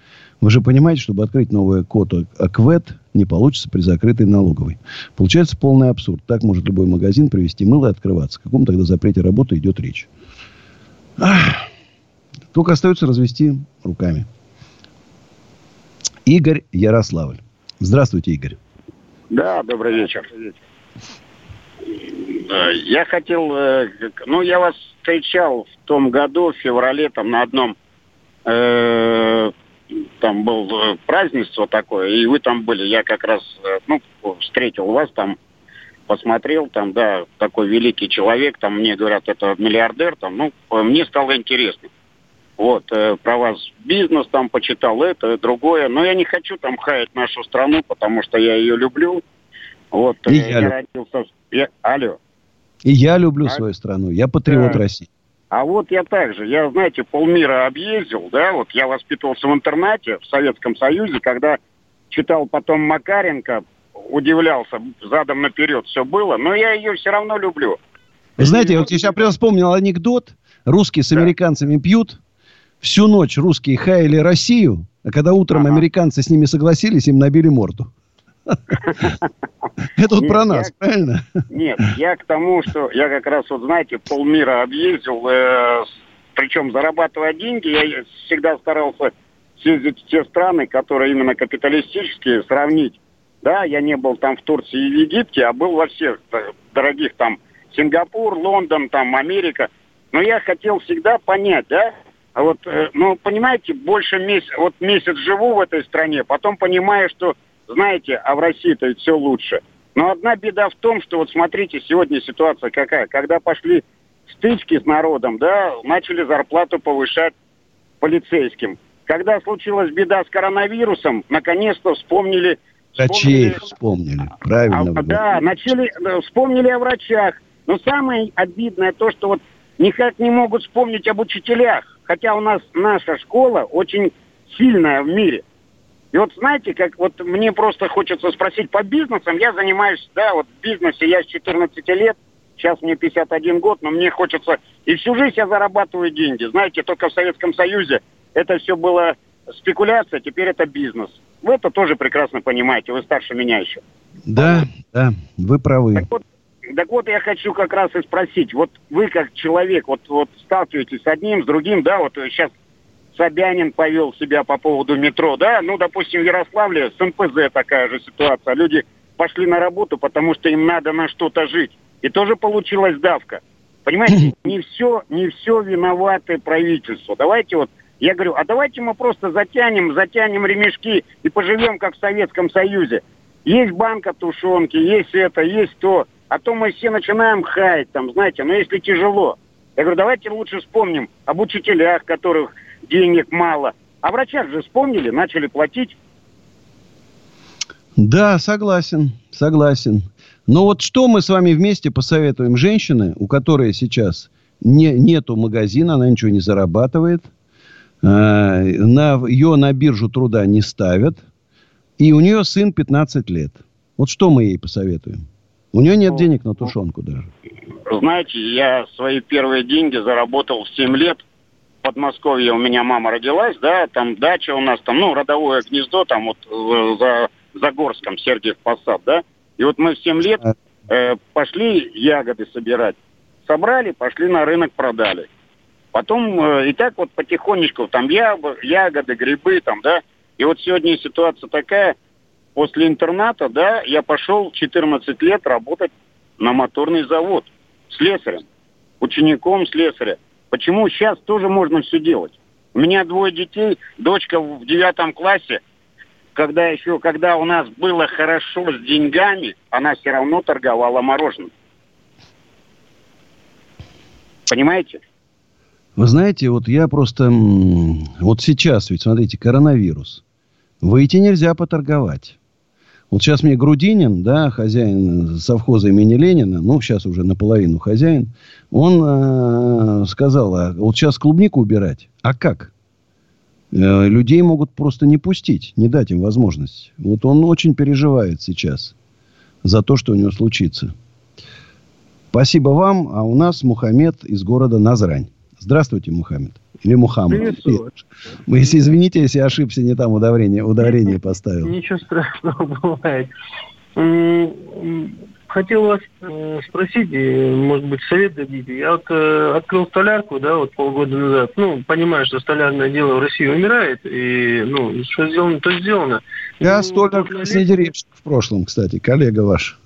Вы же понимаете, чтобы открыть новый код АКВЭД, не получится при закрытой налоговой. Получается полный абсурд. Так может любой магазин привезти мыло и открываться. О каком тогда запрете работы идет речь? Ах. Только остается развести руками. Игорь Ярославль. Здравствуйте, Игорь. Да, добрый вечер. Я хотел, э, ну, я вас встречал в том году, в феврале, там, на одном э, там был э, празднество такое, и вы там были. Я как раз, э, ну, встретил вас там. посмотрел, там, да, такой великий человек, там, мне говорят, это миллиардер, там, ну, мне стало интересно. Вот, э, про вас бизнес там почитал, это, другое. Но я не хочу там хаять нашу страну, потому что я ее люблю. Вот, И э, я, я родился... Я... Алло. И я люблю а... свою страну, я патриот да. России. А вот я также, я, знаете, полмира объездил, да, вот я воспитывался в интернате в Советском Союзе, когда читал потом Макаренко, удивлялся, задом наперед все было, но я ее все равно люблю. Вы знаете, я вот сейчас прям вспомнил анекдот. Русские с американцами пьют, всю ночь русские хаяли Россию, а когда утром ага. американцы с ними согласились, им набили морду. Это вот про нас, правильно? Нет, я к тому, что я как раз, вот знаете, полмира объездил, э, причем зарабатывая деньги, я всегда старался съездить в те страны, которые именно капиталистические, сравнить. Да, я не был там в Турции и в Египте, а был во всех э, дорогих там Сингапур, Лондон, там Америка. Но я хотел всегда понять, да, а вот, э, ну, понимаете, больше месяц, вот месяц живу в этой стране, потом понимаю, что, знаете, а в России-то ведь все лучше. Но одна беда в том, что вот смотрите, сегодня ситуация какая. Когда пошли стычки с народом, да, начали зарплату повышать полицейским. Когда случилась беда с коронавирусом, наконец-то вспомнили... Врачей вспомнили, вспомнили правильно. А, да, начали, вспомнили о врачах. Но самое обидное то, что вот никак не могут вспомнить об учителях. Хотя у нас наша школа очень сильная в мире. И вот знаете, как вот мне просто хочется спросить по бизнесам. Я занимаюсь, да, вот в бизнесе я с 14 лет, сейчас мне 51 год, но мне хочется... И всю жизнь я зарабатываю деньги. Знаете, только в Советском Союзе это все было спекуляция, теперь это бизнес. Вы это тоже прекрасно понимаете, вы старше меня еще. Да, да, вы правы. Так вот, так вот, я хочу как раз и спросить, вот вы как человек, вот, вот сталкиваетесь с одним, с другим, да, вот сейчас Собянин повел себя по поводу метро, да, ну, допустим, в Ярославле с НПЗ такая же ситуация, люди пошли на работу, потому что им надо на что-то жить, и тоже получилась давка. Понимаете, не все, не все виноваты правительство. Давайте вот, я говорю, а давайте мы просто затянем, затянем ремешки и поживем, как в Советском Союзе. Есть банка тушенки, есть это, есть то. А то мы все начинаем хаять, там, знаете, но если тяжело. Я говорю, давайте лучше вспомним об учителях, которых денег мало. А врачах же вспомнили, начали платить. Да, согласен, согласен. Но вот что мы с вами вместе посоветуем женщине, у которой сейчас не, нету магазина, она ничего не зарабатывает, э, на, ее на биржу труда не ставят, и у нее сын 15 лет. Вот что мы ей посоветуем? У нее нет ну, денег на тушенку даже. Знаете, я свои первые деньги заработал в 7 лет. Подмосковье у меня мама родилась, да, там дача у нас, там, ну, родовое гнездо, там вот э, за Загорском, Сергиев Посад, да. И вот мы в 7 лет э, пошли ягоды собирать. Собрали, пошли на рынок, продали. Потом э, и так вот потихонечку, там ягоды, грибы, там, да. И вот сегодня ситуация такая, после интерната, да, я пошел 14 лет работать на моторный завод слесарем, учеником слесаря. Почему сейчас тоже можно все делать? У меня двое детей, дочка в девятом классе, когда еще, когда у нас было хорошо с деньгами, она все равно торговала мороженым. Понимаете? Вы знаете, вот я просто... Вот сейчас ведь, смотрите, коронавирус. Выйти нельзя поторговать. Вот сейчас мне Грудинин, да, хозяин совхоза имени Ленина, ну, сейчас уже наполовину хозяин, он э, сказал, а вот сейчас клубнику убирать, а как? Э, людей могут просто не пустить, не дать им возможность. Вот он очень переживает сейчас за то, что у него случится. Спасибо вам, а у нас Мухаммед из города Назрань. Здравствуйте, Мухаммед. Или Мухаммад. Вы, если извините, если я ошибся, не там ударение, ударение поставил. Ничего страшного бывает. Хотел вас э, спросить, может быть, совет дадите. Я вот э, открыл столярку, да, вот полгода назад. Ну, понимаю, что столярное дело в России умирает, и, ну, что сделано, то сделано. Я ну, столяр Снегиревчик в прошлом, кстати, коллега ваш.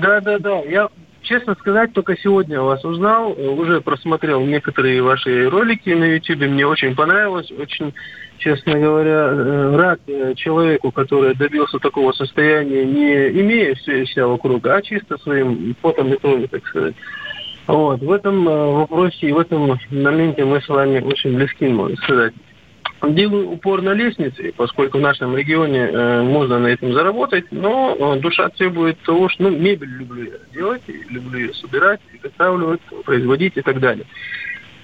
Да, да, да. Я честно сказать, только сегодня вас узнал, уже просмотрел некоторые ваши ролики на YouTube, мне очень понравилось, очень, честно говоря, э, рад э, человеку, который добился такого состояния, не имея все вся вокруг, а чисто своим потом и кровью, так сказать. Вот, в этом э, вопросе и в этом моменте мы с вами очень близки, можно сказать. Делаю упор на лестнице, поскольку в нашем регионе э, можно на этом заработать, но э, душа требует того, что ну, мебель люблю я делать, люблю ее собирать, изготавливать, производить и так далее.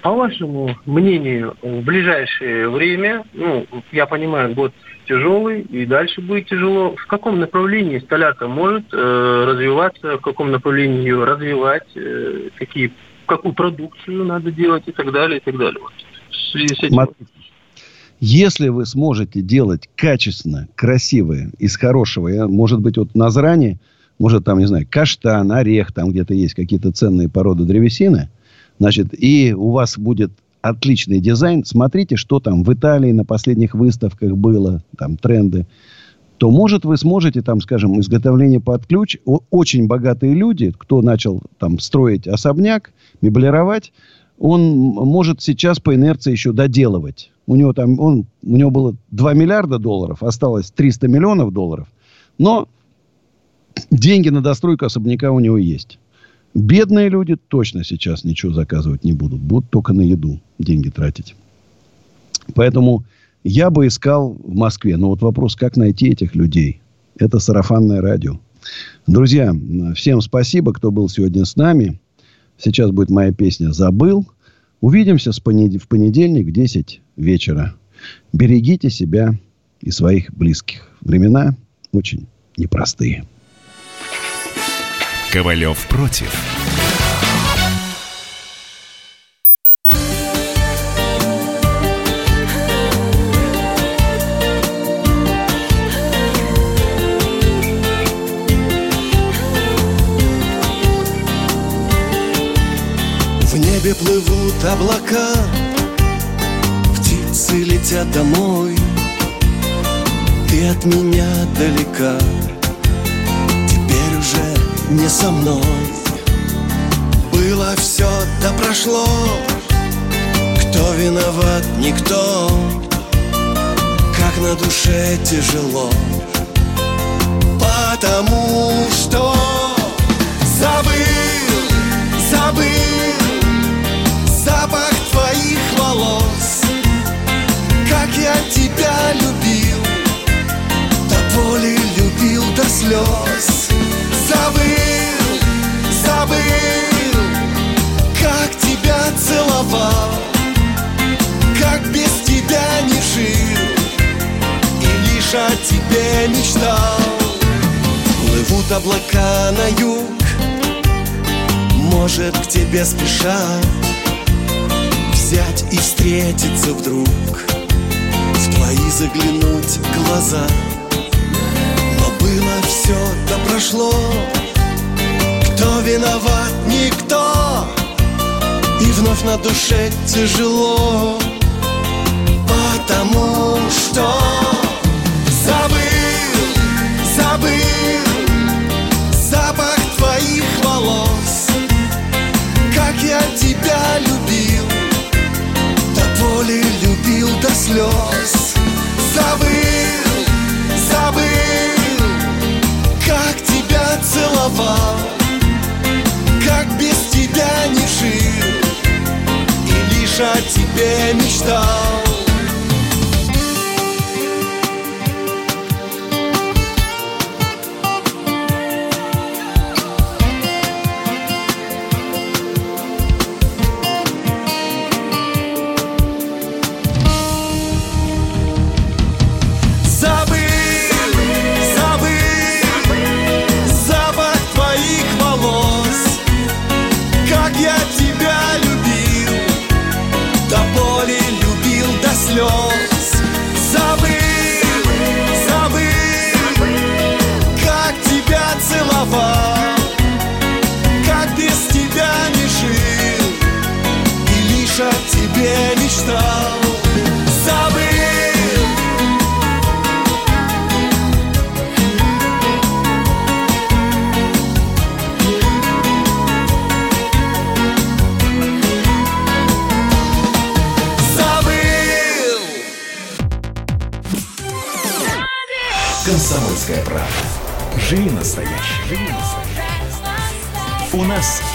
По вашему мнению, в ближайшее время, ну, я понимаю, год тяжелый и дальше будет тяжело. В каком направлении столярка может э, развиваться, в каком направлении ее развивать, э, какие, какую продукцию надо делать и так далее, и так далее. Вот. В связи с этим... Если вы сможете делать качественно, красивое, из хорошего, может быть, вот на зране, может, там, не знаю, каштан, орех, там где-то есть какие-то ценные породы древесины, значит, и у вас будет отличный дизайн, смотрите, что там в Италии на последних выставках было, там тренды, то, может, вы сможете, там, скажем, изготовление под ключ. Очень богатые люди, кто начал там строить особняк, меблировать, он может сейчас по инерции еще доделывать у него там, он, у него было 2 миллиарда долларов, осталось 300 миллионов долларов. Но деньги на достройку особняка у него есть. Бедные люди точно сейчас ничего заказывать не будут. Будут только на еду деньги тратить. Поэтому я бы искал в Москве. Но вот вопрос, как найти этих людей? Это сарафанное радио. Друзья, всем спасибо, кто был сегодня с нами. Сейчас будет моя песня «Забыл». Увидимся в понедельник в 10 вечера. Берегите себя и своих близких. Времена очень непростые. Ковалев против. Плывут облака Птицы летят домой. Ты от меня далека Теперь уже не со мной. Было все, да прошло Кто виноват, никто. Как на душе тяжело Потому что я тебя любил До боли любил до слез. Забыл, забыл Как тебя целовал Как без тебя не жил И лишь о тебе мечтал. Плывут облака на юг Может, к тебе спешат Взять и встретиться вдруг твои заглянуть глаза. Но было все, да прошло. Кто виноват, никто. И вновь на душе тяжело. Потому что Забыл, забыл Запах твоих волос. Как я тебя любил До боли любил до слез Забыл, забыл, как тебя целовал, как без тебя не жил и лишь о тебе мечтал. 요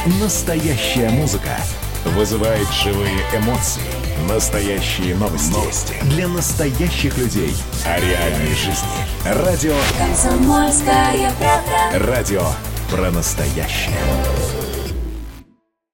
настоящая музыка. Вызывает живые эмоции. Настоящие новости. Новости. Для настоящих людей. О реальной жизни. Радио «Комсомольская правда». Радио про настоящее.